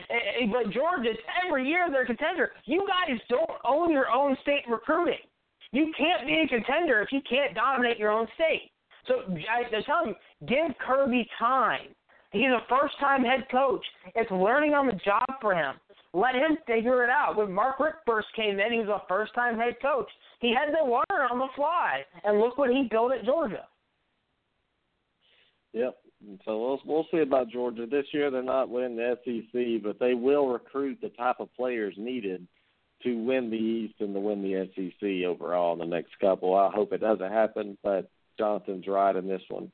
But Georgia, every year they're a contender. You guys don't own your own state recruiting. You can't be a contender if you can't dominate your own state. So I, I'm telling you, give Kirby time. He's a first-time head coach. It's learning on the job for him. Let him figure it out. When Mark Richt first came in, he was a first-time head coach. He had to learn on the fly, and look what he built at Georgia. Yep. So we'll we'll see about Georgia this year. They're not winning the SEC, but they will recruit the type of players needed to win the East and to win the SEC overall in the next couple. I hope it doesn't happen, but Jonathan's right in this one.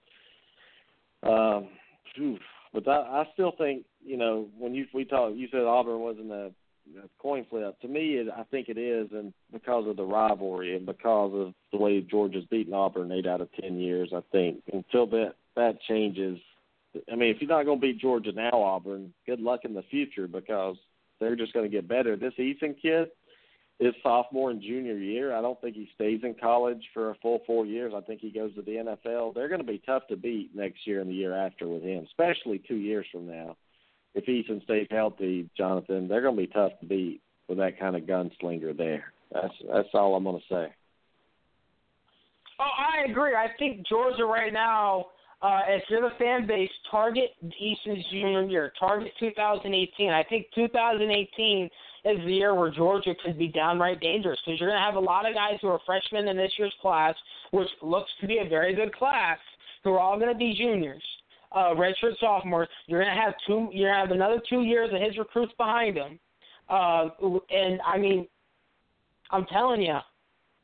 Um, but I still think you know when you we talk, you said Auburn wasn't a, a coin flip. To me, it, I think it is, and because of the rivalry and because of the way Georgia's beaten Auburn eight out of ten years, I think until that that changes. I mean, if you're not going to beat Georgia now, Auburn, good luck in the future because they're just going to get better. This Ethan kid, his sophomore and junior year. I don't think he stays in college for a full four years. I think he goes to the NFL. They're going to be tough to beat next year and the year after with him, especially two years from now. If Eason stays healthy, Jonathan, they're going to be tough to beat with that kind of gunslinger there. That's that's all I'm going to say. Oh, I agree. I think Georgia right now, uh, if you're the fan base, target Eason's junior year, target 2018. I think 2018 is the year where Georgia could be downright dangerous because you're going to have a lot of guys who are freshmen in this year's class, which looks to be a very good class, who are all going to be juniors, uh, redshirt sophomores. You're to have two. You're to have another two years of his recruits behind him, uh, and I mean, I'm telling you,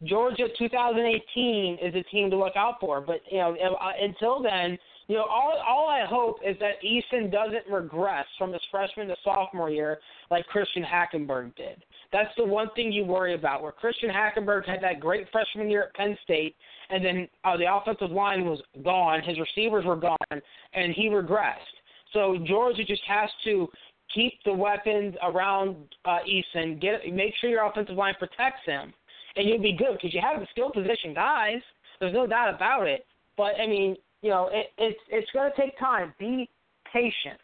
Georgia 2018 is a team to look out for. But you know, until then, you know, all all I hope is that Eason doesn't regress from his freshman to sophomore year like Christian Hackenberg did. That's the one thing you worry about. Where Christian Hackenberg had that great freshman year at Penn State, and then uh, the offensive line was gone, his receivers were gone, and he regressed. So Georgia just has to keep the weapons around uh, Eason. Get make sure your offensive line protects him and you'll be good because you have the skill position guys. There's no doubt about it. But I mean, you know, it, it's it's going to take time. Be patient.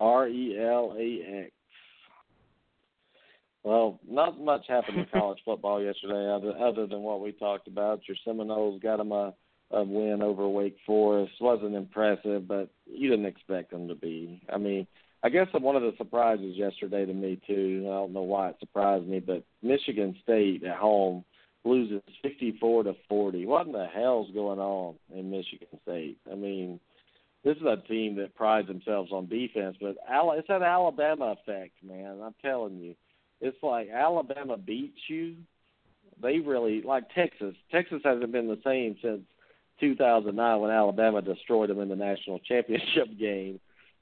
R E L A X. Well, not much happened in college football yesterday, other other than what we talked about. Your Seminoles got them a, a win over Wake Forest. wasn't impressive, but you didn't expect them to be. I mean, I guess one of the surprises yesterday to me too. I don't know why it surprised me, but Michigan State at home loses 54 to 40. What in the hell's going on in Michigan State? I mean, this is a team that prides themselves on defense, but it's that Alabama effect, man. I'm telling you, it's like Alabama beats you. They really like Texas. Texas hasn't been the same since 2009 when Alabama destroyed them in the national championship game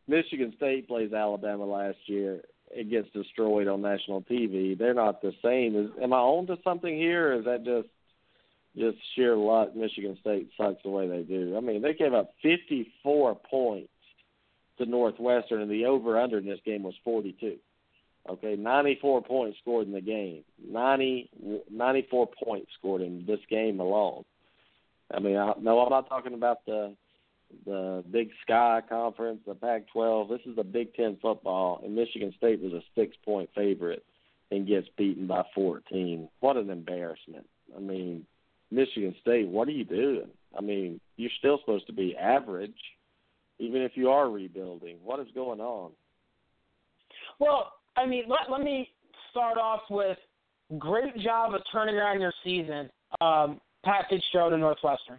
Michigan State plays Alabama last year. It gets destroyed on national TV. They're not the same. Is am I on to something here, or is that just just sheer luck? Michigan State sucks the way they do. I mean, they gave up 54 points to Northwestern, and the over under in this game was 42. Okay, 94 points scored in the game. 90, 94 points scored in this game alone. I mean, I, no, I'm not talking about the the Big Sky Conference, the Pac-12. This is the Big Ten football, and Michigan State was a six-point favorite and gets beaten by 14. What an embarrassment! I mean, Michigan State, what are you doing? I mean, you're still supposed to be average, even if you are rebuilding. What is going on? Well, I mean, let, let me start off with great job of turning around your season, um, Pat Fitzgerald and Northwestern.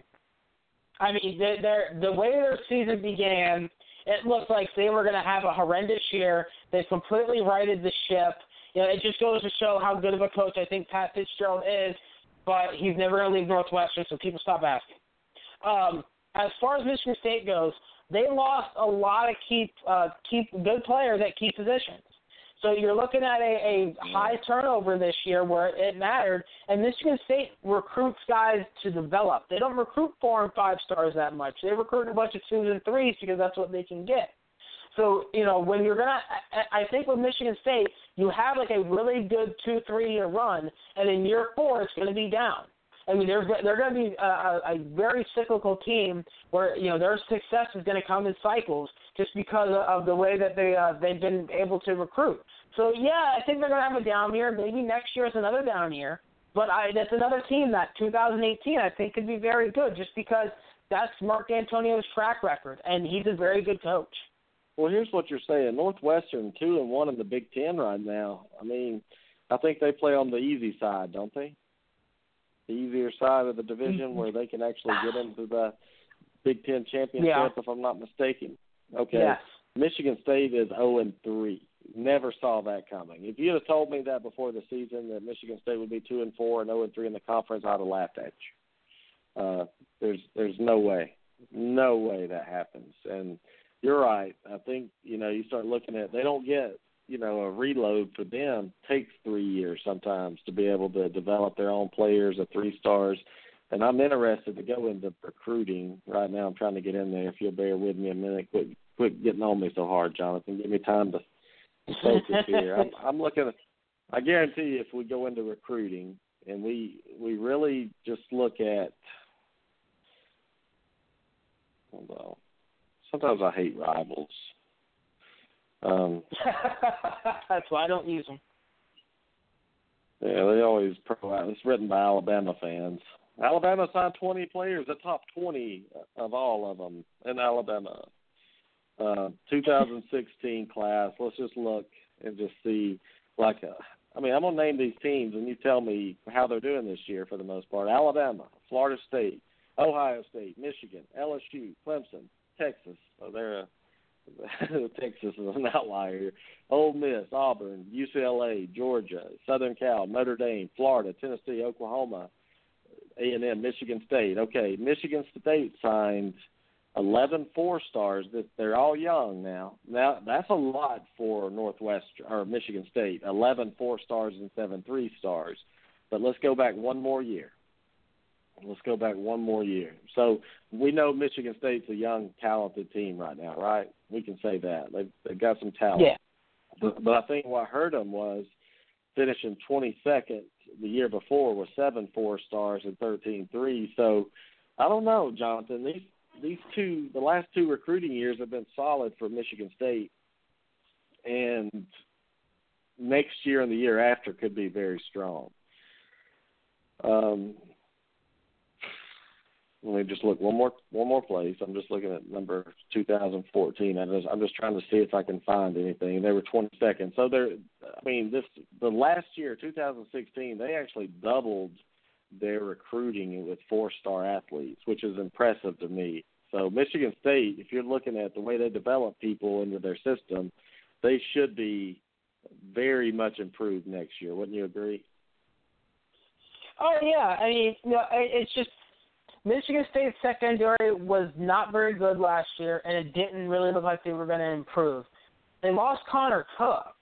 I mean, they're, they're, the way their season began, it looked like they were going to have a horrendous year. They completely righted the ship. You know, it just goes to show how good of a coach I think Pat Fitzgerald is. But he's never going to leave Northwestern, so people stop asking. Um, as far as Michigan State goes, they lost a lot of key, uh, key good players at key positions. So you're looking at a, a high turnover this year where it mattered, and Michigan State recruits guys to develop. They don't recruit four and five stars that much. They recruit a bunch of twos and threes because that's what they can get. So you know when you're gonna, I, I think with Michigan State, you have like a really good two three year run, and in year four it's going to be down. I mean, they're they're going to be a, a very cyclical team where you know their success is going to come in cycles just because of the way that they uh, they've been able to recruit. So yeah, I think they're going to have a down year. Maybe next year is another down year. But I that's another team that 2018 I think could be very good just because that's Mark Dantonio's track record and he's a very good coach. Well, here's what you're saying: Northwestern two and one in the Big Ten right now. I mean, I think they play on the easy side, don't they? The easier side of the division where they can actually get into the Big Ten championship, yeah. if I'm not mistaken. Okay. Yes. Michigan State is 0 and 3. Never saw that coming. If you had told me that before the season that Michigan State would be 2 and 4 and 0 and 3 in the conference, I'd have laughed at you. Uh, there's there's no way, no way that happens. And you're right. I think you know you start looking at they don't get you know a reload for them takes three years sometimes to be able to develop their own players, the three stars and I'm interested to go into recruiting right now. I'm trying to get in there. If you'll bear with me a minute, quit quit getting on me so hard, Jonathan. Give me time to focus here. I'm, I'm looking. At, I guarantee you, if we go into recruiting and we we really just look at, well, sometimes I hate rivals. Um, That's why I don't use them. Yeah, they always pro. It's written by Alabama fans. Alabama signed 20 players, the top 20 of all of them in Alabama. Uh, 2016 class. Let's just look and just see. Like, uh, I mean, I'm gonna name these teams, and you tell me how they're doing this year for the most part. Alabama, Florida State, Ohio State, Michigan, LSU, Clemson, Texas. Oh, they're a Texas is an outlier. Here. Ole Miss, Auburn, UCLA, Georgia, Southern Cal, Notre Dame, Florida, Tennessee, Oklahoma, A and M, Michigan State. Okay, Michigan State signed eleven four stars. That they're all young now. Now that's a lot for Northwest or Michigan State. Eleven four stars and seven three stars. But let's go back one more year. Let's go back one more year. So we know Michigan State's a young, talented team right now, right? We can say that they've they've got some talent. Yeah. But, but I think what hurt them was finishing 22nd the year before with seven four stars and 13 three. So I don't know, Jonathan. These these two, the last two recruiting years have been solid for Michigan State, and next year and the year after could be very strong. Um, let me just look one more one more place. I'm just looking at number 2014. I just, I'm just trying to see if I can find anything. They were 22nd. So they're I mean this the last year 2016 they actually doubled their recruiting with four star athletes, which is impressive to me. So Michigan State, if you're looking at the way they develop people into their system, they should be very much improved next year. Wouldn't you agree? Oh yeah, I mean, know, it's just Michigan State secondary was not very good last year, and it didn't really look like they were going to improve. They lost Connor Cook,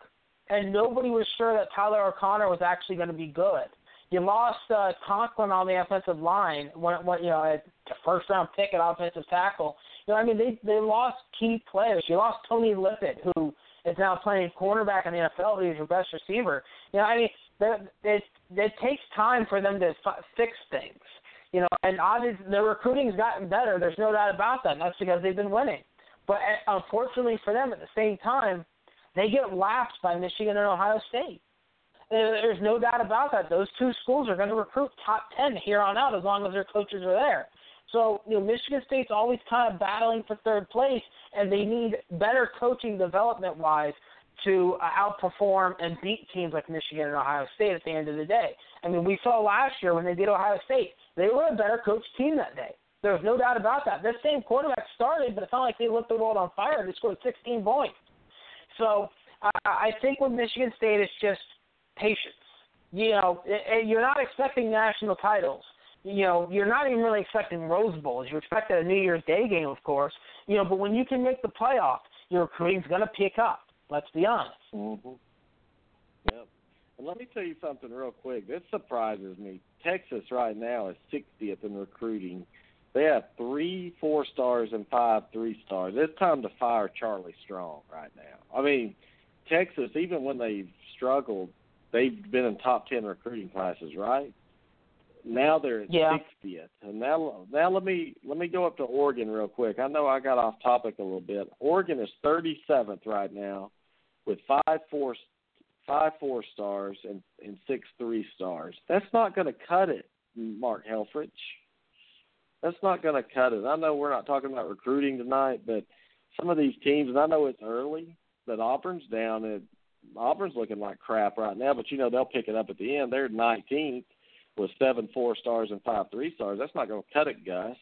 and nobody was sure that Tyler O'Connor was actually going to be good. You lost uh, Conklin on the offensive line, when, when you know, a first round pick at offensive tackle. You know, I mean, they they lost key players. You lost Tony Lippett, who is now playing cornerback in the NFL. He's your best receiver. You know, I mean, it it takes time for them to fix things. You know, and obviously the recruiting's gotten better. There's no doubt about that. And that's because they've been winning. But uh, unfortunately for them, at the same time, they get lapped by Michigan and Ohio State. There's no doubt about that. Those two schools are going to recruit top ten here on out as long as their coaches are there. So, you know, Michigan State's always kind of battling for third place, and they need better coaching development wise to uh, outperform and beat teams like Michigan and Ohio State at the end of the day. I mean, we saw last year when they beat Ohio State, they were a better coached team that day. There's no doubt about that. This same quarterback started, but it's not like they lit the world on fire. They scored 16 points. So uh, I think with Michigan State, it's just patience. You know, you're not expecting national titles. You know, you're not even really expecting Rose Bowls. You expect a New Year's Day game, of course. You know, but when you can make the playoff, your recruiting's going to pick up. Let's be honest. Mm-hmm. Yep. And let me tell you something real quick. This surprises me. Texas right now is 60th in recruiting. They have three four stars and five three stars. It's time to fire Charlie Strong right now. I mean, Texas, even when they've struggled, they've been in top 10 recruiting classes, right? Now they're at yeah. 60th, and now now let me let me go up to Oregon real quick. I know I got off topic a little bit. Oregon is 37th right now, with five four five four stars and and six three stars. That's not going to cut it, Mark Helfrich. That's not going to cut it. I know we're not talking about recruiting tonight, but some of these teams, and I know it's early, but Auburn's down at Auburn's looking like crap right now. But you know they'll pick it up at the end. They're 19th with seven four stars and five three stars. That's not going to cut it, Gus.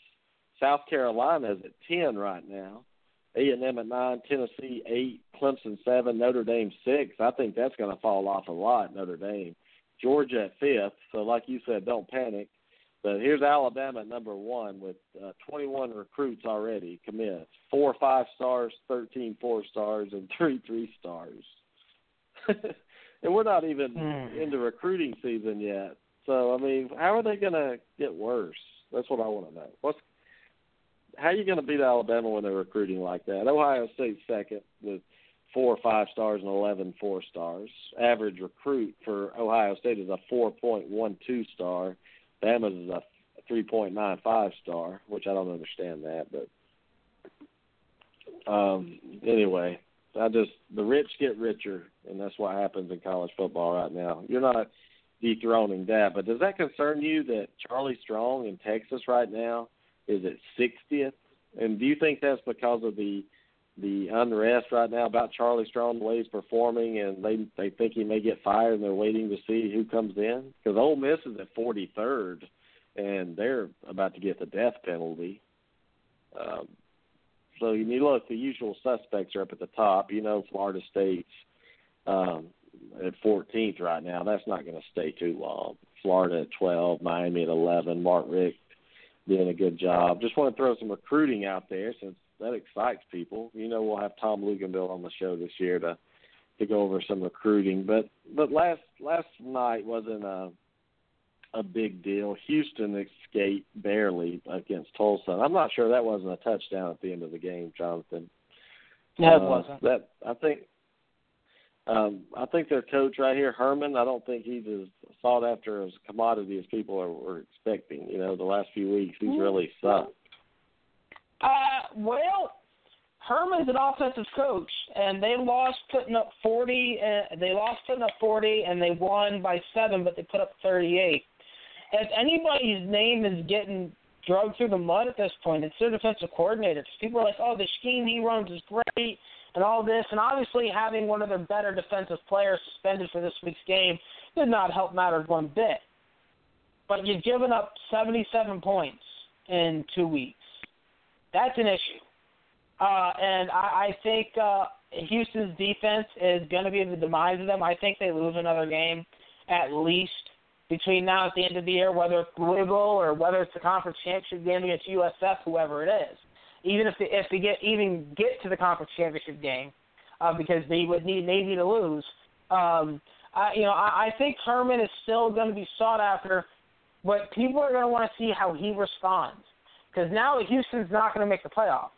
South Carolina is at ten right now. A and M at nine, Tennessee eight, Clemson seven, Notre Dame six. I think that's going to fall off a lot. Notre Dame, Georgia at fifth. So like you said, don't panic. But here's Alabama at number one with uh, 21 recruits already commits, four five stars, 13 four stars, and three three stars. and we're not even mm. into recruiting season yet. So I mean, how are they going to get worse? That's what I want to know. What's how are you going to beat Alabama when they're recruiting like that? Ohio State second with four or five stars and eleven four stars. Average recruit for Ohio State is a 4.12 star. Bama's is a 3.95 star, which I don't understand that, but um, anyway, I just the rich get richer, and that's what happens in college football right now. You're not dethroning that, but does that concern you that Charlie Strong in Texas right now is at 60th? And do you think that's because of the the unrest right now about Charlie Strong, the way he's performing, and they they think he may get fired, and they're waiting to see who comes in? Because Ole Miss is at 43rd, and they're about to get the death penalty. Um, so you look, the usual suspects are up at the top. You know, Florida State's um, at 14th right now. That's not going to stay too long. Florida at 12, Miami at 11. Mark Richt doing a good job. Just want to throw some recruiting out there since that excites people. You know, we'll have Tom Luginbill on the show this year to to go over some recruiting. But but last last night wasn't a a big deal. Houston escaped barely against Tulsa. I'm not sure that wasn't a touchdown at the end of the game, Jonathan. No, it uh, wasn't. That I think um, I think their coach right here, Herman. I don't think he's as sought after as a commodity as people are, were expecting. You know, the last few weeks he's really sucked. Uh, well, Herman's an offensive coach, and they lost putting up 40. Uh, they lost putting up 40, and they won by seven, but they put up 38 if anybody's name is getting drugged through the mud at this point, it's their defensive coordinator. People are like, oh, the scheme he runs is great and all this. And obviously, having one of their better defensive players suspended for this week's game did not help matters one bit. But you've given up 77 points in two weeks. That's an issue. Uh, and I, I think uh, Houston's defense is going to be the demise of them. I think they lose another game at least between now and the end of the year, whether it's Louisville or whether it's the conference championship game against USF, whoever it is. Even if they, if they get even get to the conference championship game, uh, because they would need Navy to lose. Um, I, you know, I, I think Herman is still going to be sought after, but people are going to want to see how he responds because now Houston's not going to make the playoffs.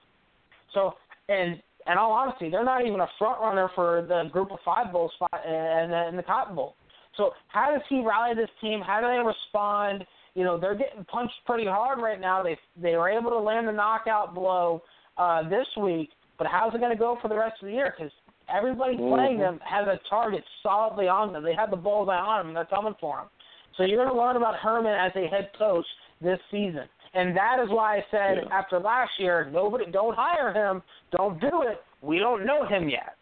So, and in all honesty, they're not even a front runner for the Group of Five bowl spot and in the Cotton Bowl. So how does he rally this team? How do they respond? You know, they're getting punched pretty hard right now. They they were able to land the knockout blow uh, this week, but how's it going to go for the rest of the year? Because everybody mm-hmm. playing them has a target solidly on them. They have the bullseye on them, and they're coming for them. So you're going to learn about Herman as a head coach this season. And that is why I said yeah. after last year, nobody don't hire him, don't do it. We don't know him yet.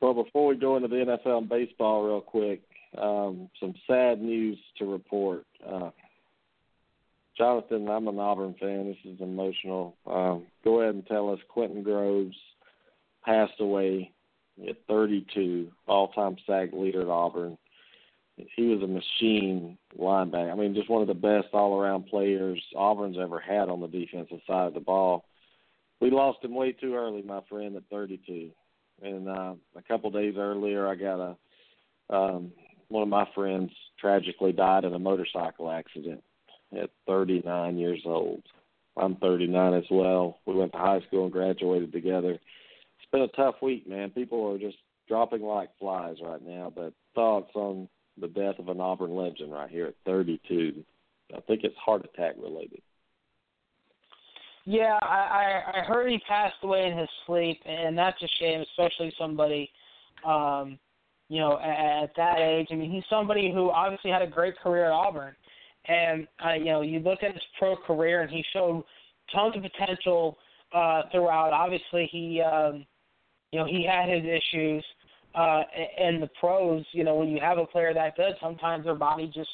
Well, before we go into the NFL and baseball, real quick, um, some sad news to report. Uh, Jonathan, I'm an Auburn fan. This is emotional. Um, go ahead and tell us Quentin Groves passed away at 32, all-time sack leader at Auburn. He was a machine linebacker. I mean, just one of the best all-around players Auburn's ever had on the defensive side of the ball. We lost him way too early, my friend, at 32 and uh, a couple days earlier, I got a um, one of my friends tragically died in a motorcycle accident at 39 years old. I'm 39 as well. We went to high school and graduated together. It's been a tough week, man. People are just dropping like flies right now. But thoughts on the death of an Auburn legend right here at 32? I think it's heart attack related. Yeah, I, I I heard he passed away in his sleep, and that's a shame, especially somebody, um, you know, at, at that age. I mean, he's somebody who obviously had a great career at Auburn, and uh, you know, you look at his pro career, and he showed tons of potential uh, throughout. Obviously, he, um, you know, he had his issues uh, in the pros. You know, when you have a player that good, sometimes their body just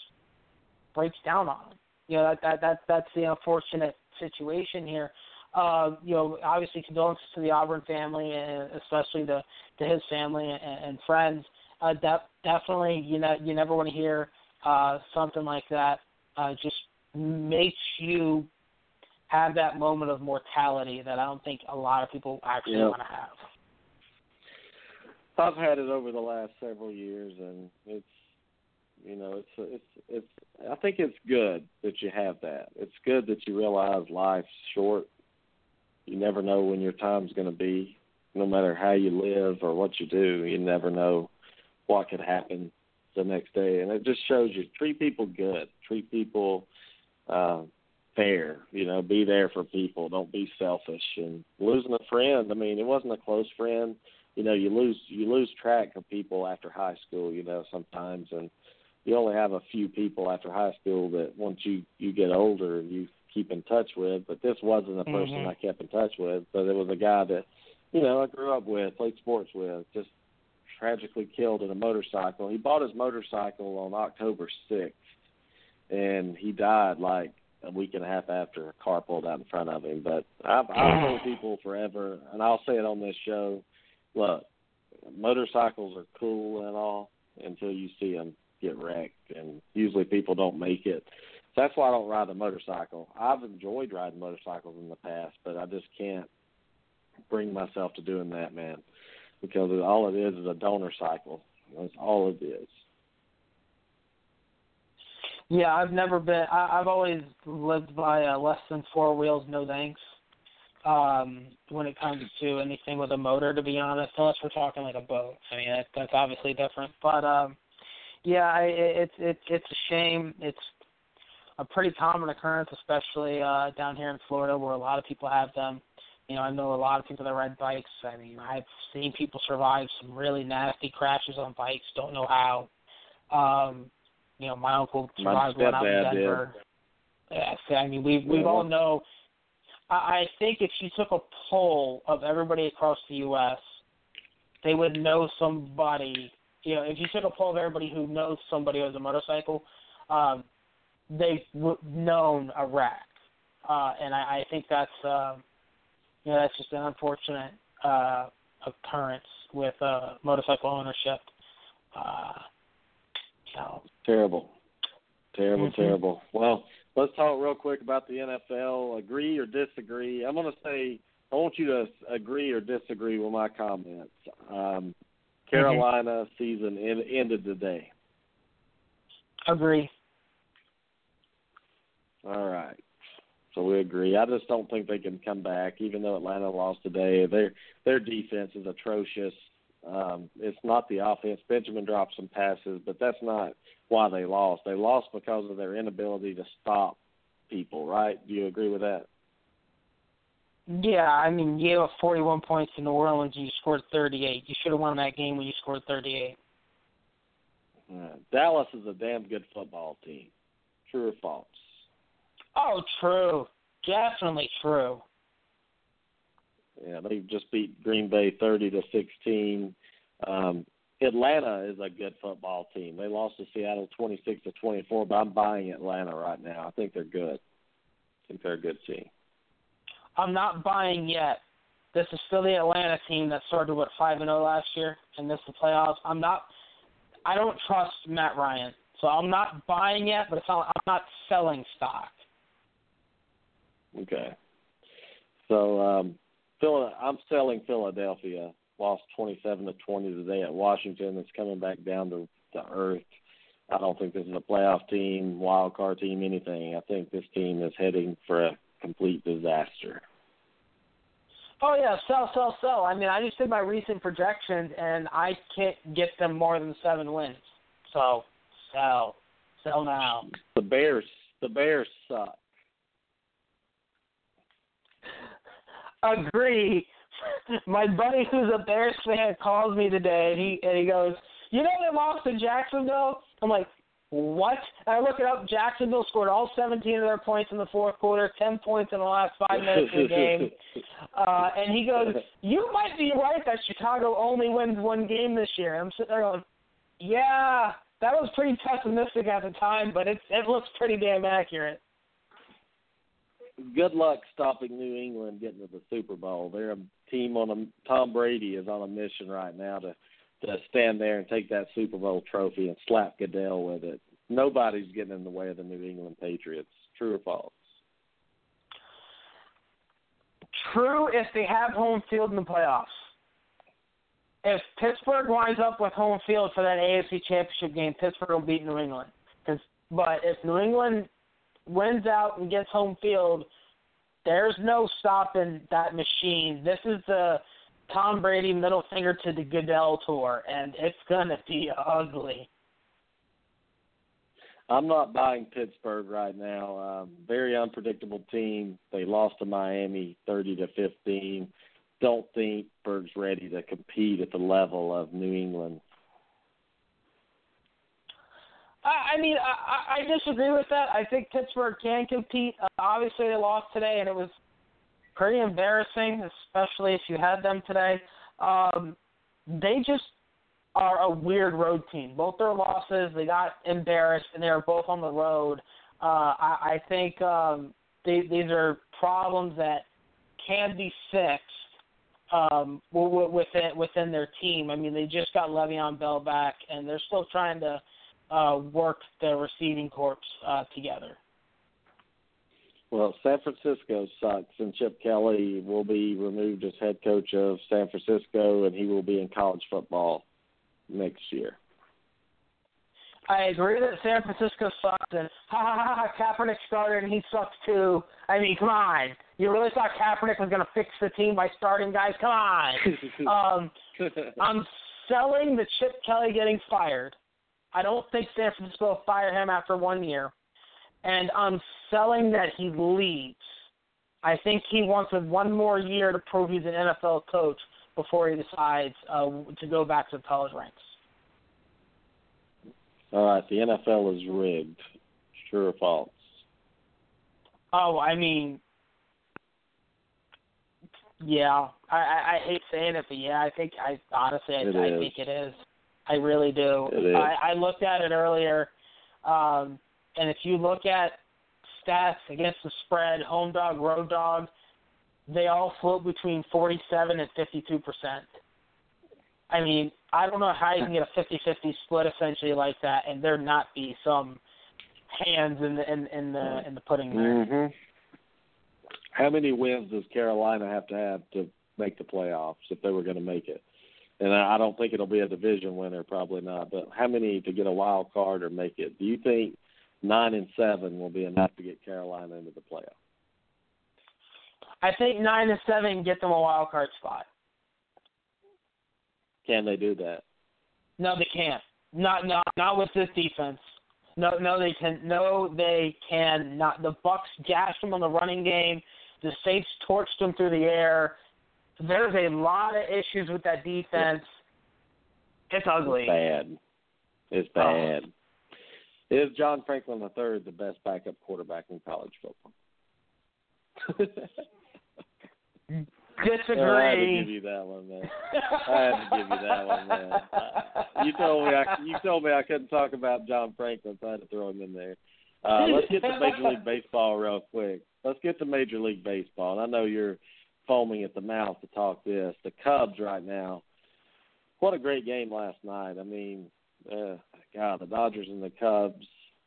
breaks down on them. You know, that that that that's the unfortunate situation here. Uh, you know, obviously condolences to the Auburn family and especially to to his family and, and friends. Uh, de- definitely, you know, you never want to hear uh, something like that. Uh, just makes you have that moment of mortality that I don't think a lot of people actually want to have. I've had it over the last several years, and it's you know, it's it's it's. I think it's good that you have that. It's good that you realize life's short. You never know when your time's going to be, no matter how you live or what you do, you never know what could happen the next day. And it just shows you treat people good, treat people uh, fair. You know, be there for people. Don't be selfish. And losing a friend, I mean, it wasn't a close friend. You know, you lose you lose track of people after high school. You know, sometimes, and you only have a few people after high school that once you you get older and you keep in touch with. But this wasn't a person Mhm. I kept in touch with. But it was a guy that you know I grew up with, played sports with, just tragically killed in a motorcycle. He bought his motorcycle on October sixth, and he died like a week and a half after a car pulled out in front of him. But I've, I've told people forever, and I'll say it on this show. Look, motorcycles are cool and all until you see them get wrecked, and usually people don't make it. So that's why I don't ride a motorcycle. I've enjoyed riding motorcycles in the past, but I just can't bring myself to doing that, man, because all it is is a donor cycle. That's all it is. Yeah, I've never been. I, I've always lived by uh, less than four wheels, no thanks. Um, when it comes to anything with a motor, to be honest, unless we're talking like a boat. I mean, that, that's obviously different. But um, yeah, I, it- it's it's it's a shame. It's a pretty common occurrence, especially uh, down here in Florida, where a lot of people have them. You know, I know a lot of people that ride bikes. I mean, I've seen people survive some really nasty crashes on bikes. Don't know how. Um, you know, my uncle My survived one out in stepdad did. Denver. Yeah, so, I mean, we we all know. I, I think if you took a poll of everybody across the U.S., they would know somebody. You know, if you took a poll of everybody who knows somebody who has a motorcycle, um, they've w- known a wreck, uh, and I, I think that's um, you know that's just an unfortunate uh, occurrence with uh, motorcycle ownership. Uh, so Terrible. Terrible, Mhm. terrible. Well, let's talk real quick about the NFL. Agree or disagree? I'm going to say I want you to agree or disagree with my comments. Um, Carolina season end, ended today. agree. All right. So we agree. I just don't think they can come back, even though Atlanta lost today. Their their defense is atrocious. Um, it's not the offense. Benjamin dropped some passes, but that's not why they lost. They lost because of their inability to stop people. Right? Do you agree with that? Yeah, I mean, you gave up 41 points to New Orleans and you scored 38. You should have won that game when you scored 38. Uh, Dallas is a damn good football team. True or false? Oh, true. Definitely true. Yeah, they just beat Green Bay thirty to sixteen. Um, Atlanta is a good football team. They lost to Seattle twenty six to twenty four, but I'm buying Atlanta right now. I think they're good. I think they're a good team. I'm not buying yet. This is still the Atlanta team that started what five and zero last year, and this is the playoffs. I'm not. I don't trust Matt Ryan, so I'm not buying yet. But it's not, I'm not selling stock. Okay. So um, Phil, I'm selling Philadelphia. Lost twenty seven to twenty today at Washington. It's coming back down to, to earth. I don't think this is a playoff team, wild card team, anything. I think this team is heading for a complete disaster. Oh yeah, sell, sell, sell. I mean, I just did my recent projections, and I can't get them more than seven wins. So sell, sell now. The Bears, the Bears suck. Agree. My buddy who's a Bears fan calls me today, and he and he goes, "You know they lost to Jacksonville." I'm like, "What?" And I look it up. Jacksonville scored all 17 of their points in the fourth quarter, 10 points in the last five minutes of the game. Uh, and he goes, "You might be right that Chicago only wins one game this year." I'm sitting there going, "Yeah, that was pretty pessimistic at the time, but it it looks pretty damn accurate." Good luck stopping New England getting to the Super Bowl. They're a team on a Tom Brady is on a mission right now to to stand there and take that Super Bowl trophy and slap Goodell with it. Nobody's getting in the way of the New England Patriots. True or false? True if they have home field in the playoffs. If Pittsburgh winds up with home field for that AFC Championship game, Pittsburgh will beat New England. but if New England wins out and gets home field, there's no stopping that machine. This is the Tom Brady middle finger to the Goodell tour, and it's gonna be ugly. I'm not buying Pittsburgh right now. Um, very unpredictable team. They lost to Miami 30 to 15. Don't think Berg's ready to compete at the level of New England. I, I mean, I, I disagree with that. I think Pittsburgh can compete. Uh, obviously, they lost today, and it was pretty embarrassing, especially if you had them today. Um, they just are a weird road team. Both their losses, they got embarrassed, and they are both on the road. Uh, I, I think um, they, these are problems that can be fixed um, within within their team. I mean, they just got Le'Veon Bell back, and they're still trying to uh, work the receiving corps uh, together. Well, San Francisco sucks, and Chip Kelly will be removed as head coach of San Francisco, and he will be in college football next year. I agree that San Francisco sucks, and ha ha ha, Kaepernick started and he sucks too. I mean, come on. You really thought Kaepernick was going to fix the team by starting guys? Come on. um, I'm selling the Chip Kelly getting fired. I don't think San Francisco will fire him after one year. And I'm selling that he leaves. I think he wants one more year to prove he's an NFL coach before he decides uh, to go back to the college ranks. All right, the NFL is rigged. True or false? Oh, I mean, yeah. I, I, I hate saying it, but yeah, I think I honestly I, I think it is. I really do. I, I looked at it earlier, um, and if you look at stats against the spread, home dog, road dog, they all float between 47 and 52 percent. I mean, I don't know how you can get a 50-50 split essentially like that, and there not be some hands in the in, in the in the pudding there. Mm-hmm. How many wins does Carolina have to have to make the playoffs if they were going to make it? And I don't think it'll be a division winner, probably not. But how many to get a wild card or make it? Do you think nine and seven will be enough to get Carolina into the playoffs? I think nine and seven get them a wild card spot. Can they do that? No, they can't. Not not not with this defense. No, no, they can. No, they can not. The Bucs gashed them on the running game. The Saints torched them through the air. There's a lot of issues with that defense. It's ugly. It's bad. It's Oh. bad. Is John Franklin III the best backup quarterback in college football? Disagree. I had to give you that one, man. I had to give you that one, man. You told me I, you told me I couldn't talk about John Franklin, so I had to throw him in there. Uh, let's get to Major League Baseball real quick. Let's get to Major League Baseball. And I know you're foaming at the mouth to talk this. The Cubs right now. What a great game last night. I mean, uh, God, the Dodgers and the Cubs.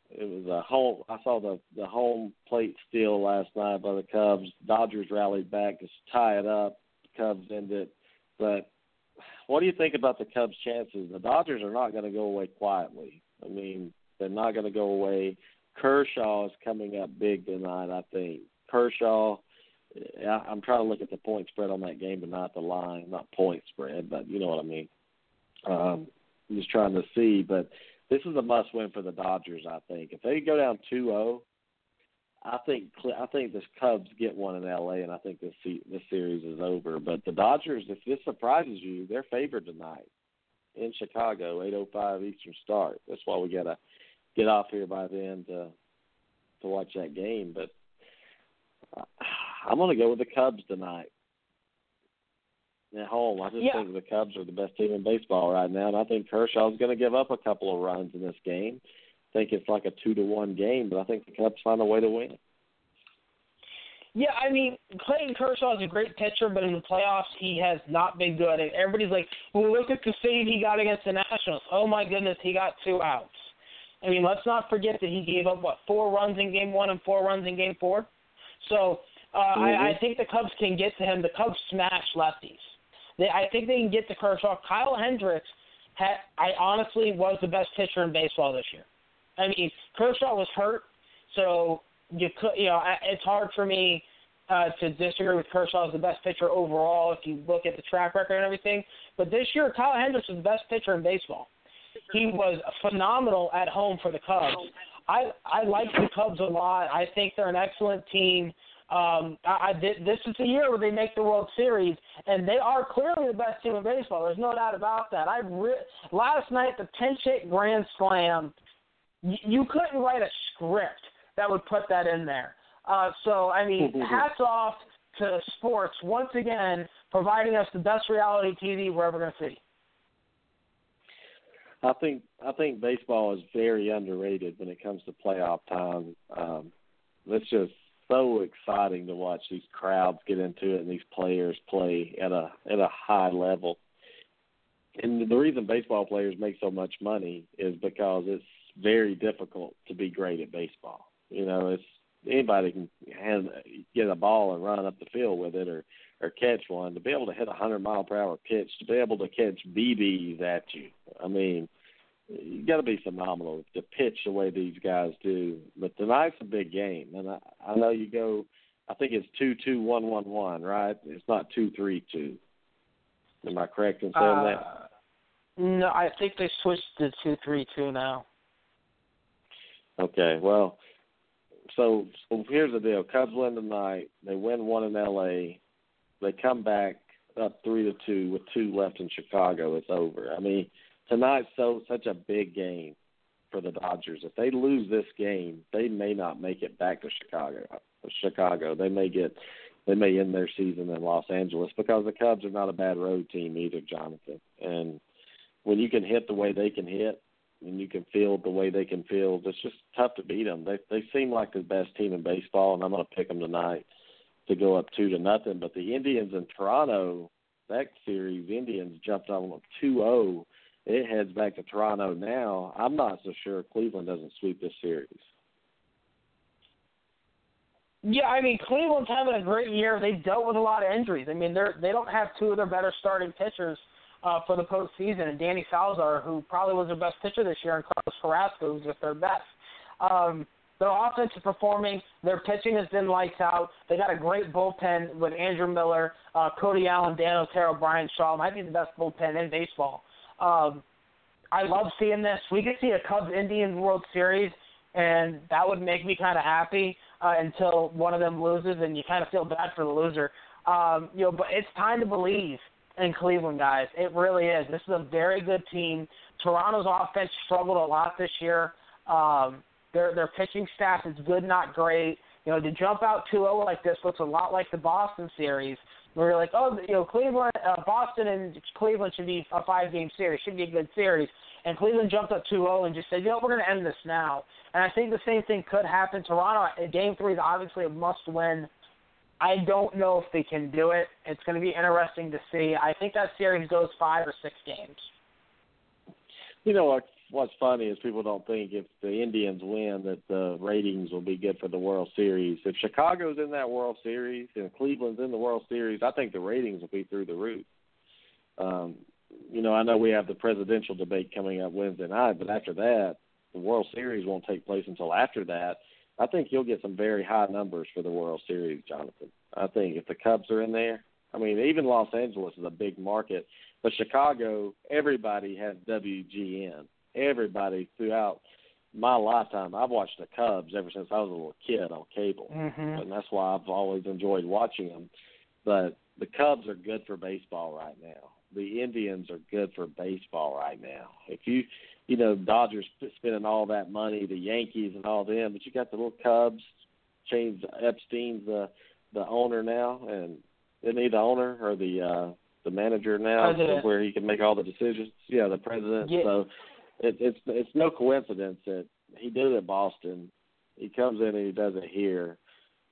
It was a home. I saw the the home plate steal last night by the Cubs. Dodgers rallied back to tie it up. The Cubs ended. But what do you think about the Cubs' chances? The Dodgers are not going to go away quietly. I mean, they're not going to go away. Kershaw is coming up big tonight. I think Kershaw. I'm trying to look at the point spread on that game, but not the line, not point spread, but you know what I mean. Um, I'm just trying to see, but this is a must win for the Dodgers. I think if they go down 2-0, I think I think the Cubs get one in L.A. and I think this this series is over. But the Dodgers, if this surprises you, they're favored tonight in Chicago, 8:05 Eastern start. That's why we gotta get off here by then to to watch that game. But uh, I'm gonna go with the Cubs tonight at home. I just Yeah. think the Cubs are the best team in baseball right now, and I think Kershaw's going to give up a couple of runs in this game. I think it's like a two to one game, but I think the Cubs find a way to win. Yeah, I mean, Clayton Kershaw is a great pitcher, but in the playoffs, he has not been good. And everybody's like, well, look at the save he got against the Nationals. Oh, my goodness, he got two outs. I mean, let's not forget that he gave up, what, four runs in game one and four runs in game four? So uh, I, Mhm. I think the Cubs can get to him. The Cubs smash lefties. They, I think they can get to Kershaw. Kyle Hendricks, had, I honestly was the best pitcher in baseball this year. I mean, Kershaw was hurt, so you could, you know, I- it's hard for me uh, to disagree with Kershaw as the best pitcher overall if you look at the track record and everything. But this year, Kyle Hendricks was the best pitcher in baseball. He was phenomenal at home for the Cubs. I I like the Cubs a lot. I think they're an excellent team. Um, I, I this is the year where they make the World Series, and they are clearly the best team in baseball. There's no doubt about that. I re- last night the pinch hit grand slam. You, you couldn't write a script that would put that in there. Uh, so I mean, hats off to sports once again providing us the best reality TV we're ever going to see. I think I think baseball is very underrated when it comes to playoff time. Um, let's just so exciting to watch these crowds get into it and these players play at a at a high level. And the reason baseball players make so much money is because it's very difficult to be great at baseball. You know, it's anybody can hand, get a ball and run up the field with it or or catch one to be able to hit a hundred mile per hour pitch to be able to catch BBs at you. I mean, you got to be phenomenal to pitch the way these guys do. But tonight's a big game, and I, I know you go. I think it's two two one one one, right? It's not two three two. Am I correct in saying uh, that? No, I think they switched to two three two now. Okay, well, so so here's the deal: Cubs win tonight. They win one in L.A. They come back up three to two with two left in Chicago. It's over. I mean, tonight's so such a big game for the Dodgers. If they lose this game, they may not make it back to Chicago. Uh, Chicago, they may get they may end their season in Los Angeles because the Cubs are not a bad road team either, Jonathan. And when you can hit the way they can hit, and you can field the way they can field, it's just tough to beat them. They they seem like the best team in baseball, and I'm going to pick them tonight to go up two to nothing. But the Indians in Toronto, that series, Indians jumped on them two zero. It heads back to Toronto now. I'm not so sure Cleveland doesn't sweep this series. Yeah, I mean Cleveland's having a great year. They've dealt with a lot of injuries. I mean they're they don't have two of their better starting pitchers uh, for the postseason, and Danny Salazar, who probably was their best pitcher this year, and Carlos Carrasco, who's just their third best. Um, their offense is performing. Their pitching has been lights out. They got a great bullpen with Andrew Miller, uh, Cody Allen, Dan Otero, Bryan Shaw. Might be the best bullpen in baseball. Um, I love seeing this. We could see a Cubs Indians World Series, and that would make me kind of happy uh, until one of them loses, and you kind of feel bad for the loser. Um, you know, but it's time to believe in Cleveland, guys. It really is. This is a very good team. Toronto's offense struggled a lot this year. Um, their their pitching staff is good, not great. You know, to jump out 2-0 like this looks a lot like the Boston series. Where you're like, oh, you know, Cleveland, uh, Boston, and Cleveland should be a five-game series, should be a good series. And Cleveland jumped up 2-0 and just said, you know, we're going to end this now. And I think the same thing could happen. Toronto, Game Three is obviously a must-win. I don't know if they can do it. It's going to be interesting to see. I think that series goes five or six games. You know what? What's funny is people don't think if the Indians win that the ratings will be good for the World Series. If Chicago's in that World Series and Cleveland's in the World Series, I think the ratings will be through the roof. Um, you know, I know we have the presidential debate coming up Wednesday night, but after that, the World Series won't take place until after that. I think you'll get some very high numbers for the World Series, Jonathan. I think if the Cubs are in there, I mean, even Los Angeles is a big market, but Chicago, everybody has WGN. Everybody throughout my lifetime, I've watched the Cubs ever since I was a little kid on cable, mm-hmm. and that's why I've always enjoyed watching them. But the Cubs are good for baseball right now. The Indians are good for baseball right now. If you you know, Dodgers spending all that money, the Yankees and all them, but you got the little Cubs. James Epstein's the the owner now, and isn't he the owner or the uh the manager now, where he can make all the decisions? Yeah, the president. Yeah. So it, it's it's no coincidence that he did it at Boston. He comes in and he does it here.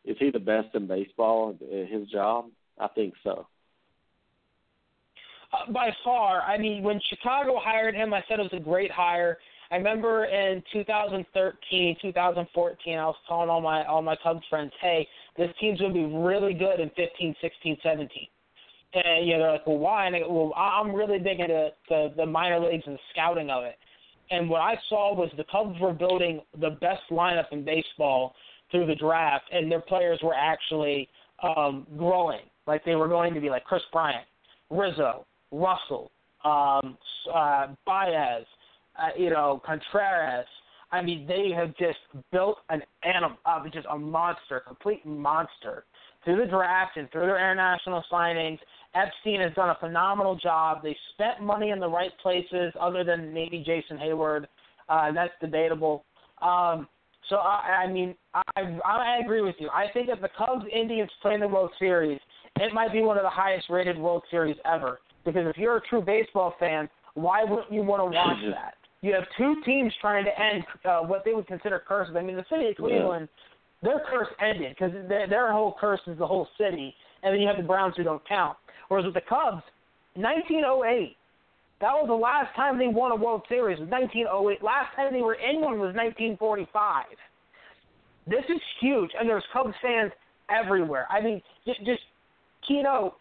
Is he the best in baseball at his job? I think so. Uh, by far. I mean, when Chicago hired him, I said it was a great hire. I remember in 2013, 2014, I was telling all my all my Cubs friends, "Hey, this team's going to be really good in 15, 16, 17." And you know, they're like, "Well, why?" And I go, "Well, I'm really big into the, the minor leagues and the scouting of it." And what I saw was the Cubs were building the best lineup in baseball through the draft, and their players were actually um, growing like they were going to be, like Kris Bryant, Rizzo, Russell, um, uh, Baez, uh, you know, Contreras. I mean, they have just built an animal, uh, just a monster, complete monster through the draft and through their international signings. Epstein has done a phenomenal job. They spent money in the right places, other than maybe Jason Heyward. Uh, that's debatable. Um, so I, I mean, I, I agree with you. I think if the Cubs Indians play in the World Series, it might be one of the highest rated World Series ever. Because if you're a true baseball fan, why wouldn't you want to watch that? You have two teams trying to end uh, what they would consider curses. I mean, the city of Cleveland, yeah. their curse ended because their, their whole curse is the whole city, and then you have the Browns who don't count. Whereas with the Cubs, 1908, that was the last time they won a World Series. Was 1908. Last time they were in one was 1945. This is huge, and there's Cubs fans everywhere. I mean, just, just Keno,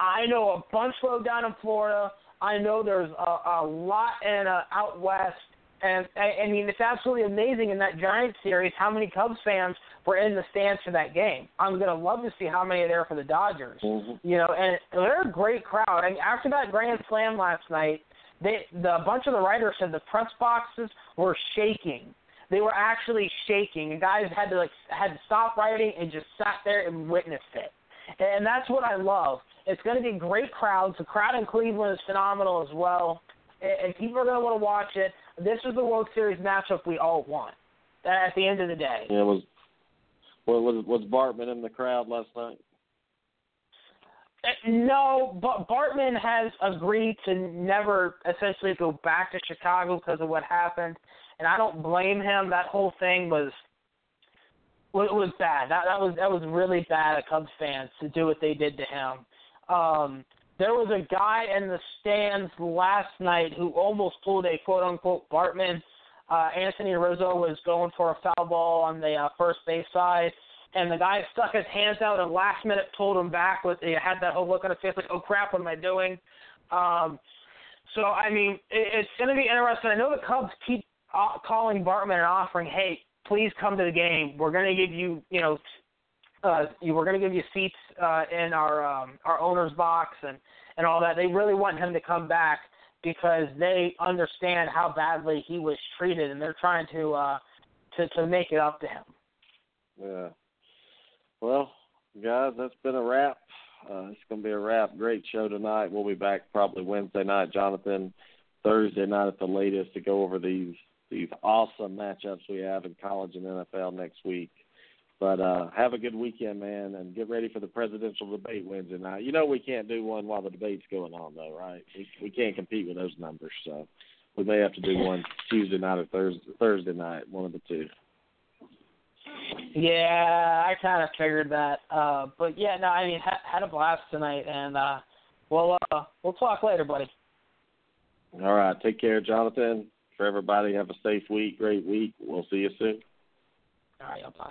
I know a bunch low down in Florida. I know there's a, a lot in uh, out west, and I, I mean it's absolutely amazing in that Giants series how many Cubs fans were in the stands for that game. I'm gonna love to see how many are there for the Dodgers. Mm-hmm. You know, and they're a great crowd. I mean, after that grand slam last night, they the a bunch of the writers said the press boxes were shaking. They were actually shaking, and guys had to like had to stop writing and just sat there and witnessed it. And that's what I love. It's going to be great crowds. The crowd in Cleveland is phenomenal as well, and people are going to want to watch it. This is the World Series matchup we all want. That At the end of the day. Yeah, was was was Bartman in the crowd last night? Uh, no, but Bartman has agreed to never essentially go back to Chicago because of what happened, and I don't blame him. That whole thing was was, was bad. That that was that was really bad of Cubs fans to do what they did to him. Um, there was a guy in the stands last night who almost pulled a quote unquote Bartman. Uh, Anthony Rizzo was going for a foul ball on the uh, first base side, and the guy stuck his hands out and last minute pulled him back. With he had that whole look on his face like, "Oh crap, what am I doing?" Um, so I mean, it, it's going to be interesting. I know the Cubs keep uh, calling Bartman and offering, "Hey, please come to the game. We're going to give you, you know, uh, we're going to give you seats uh, in our um, our owner's box and and all that. They really want him to come back because they understand how badly he was treated, and they're trying to uh, to to make it up to him. Yeah. Well, guys, that's been a wrap. Uh, it's going to be a wrap. Great show tonight. We'll be back probably Wednesday night, Jonathan. Thursday night at the latest to go over these these awesome matchups we have in college and NFL next week. But uh, have a good weekend, man, and get ready for the presidential debate Wednesday night. You know we can't do one while the debate's going on, though, right? We we can't compete with those numbers, so we may have to do one Tuesday night or Thursday Thursday night, one of the two. Yeah, I kind of figured that, uh, but yeah, no, I mean, ha- had a blast tonight, and uh, we'll uh, we'll talk later, buddy. All right, take care, Jonathan. For everybody, have a safe week, great week. We'll see you soon. All right, bye.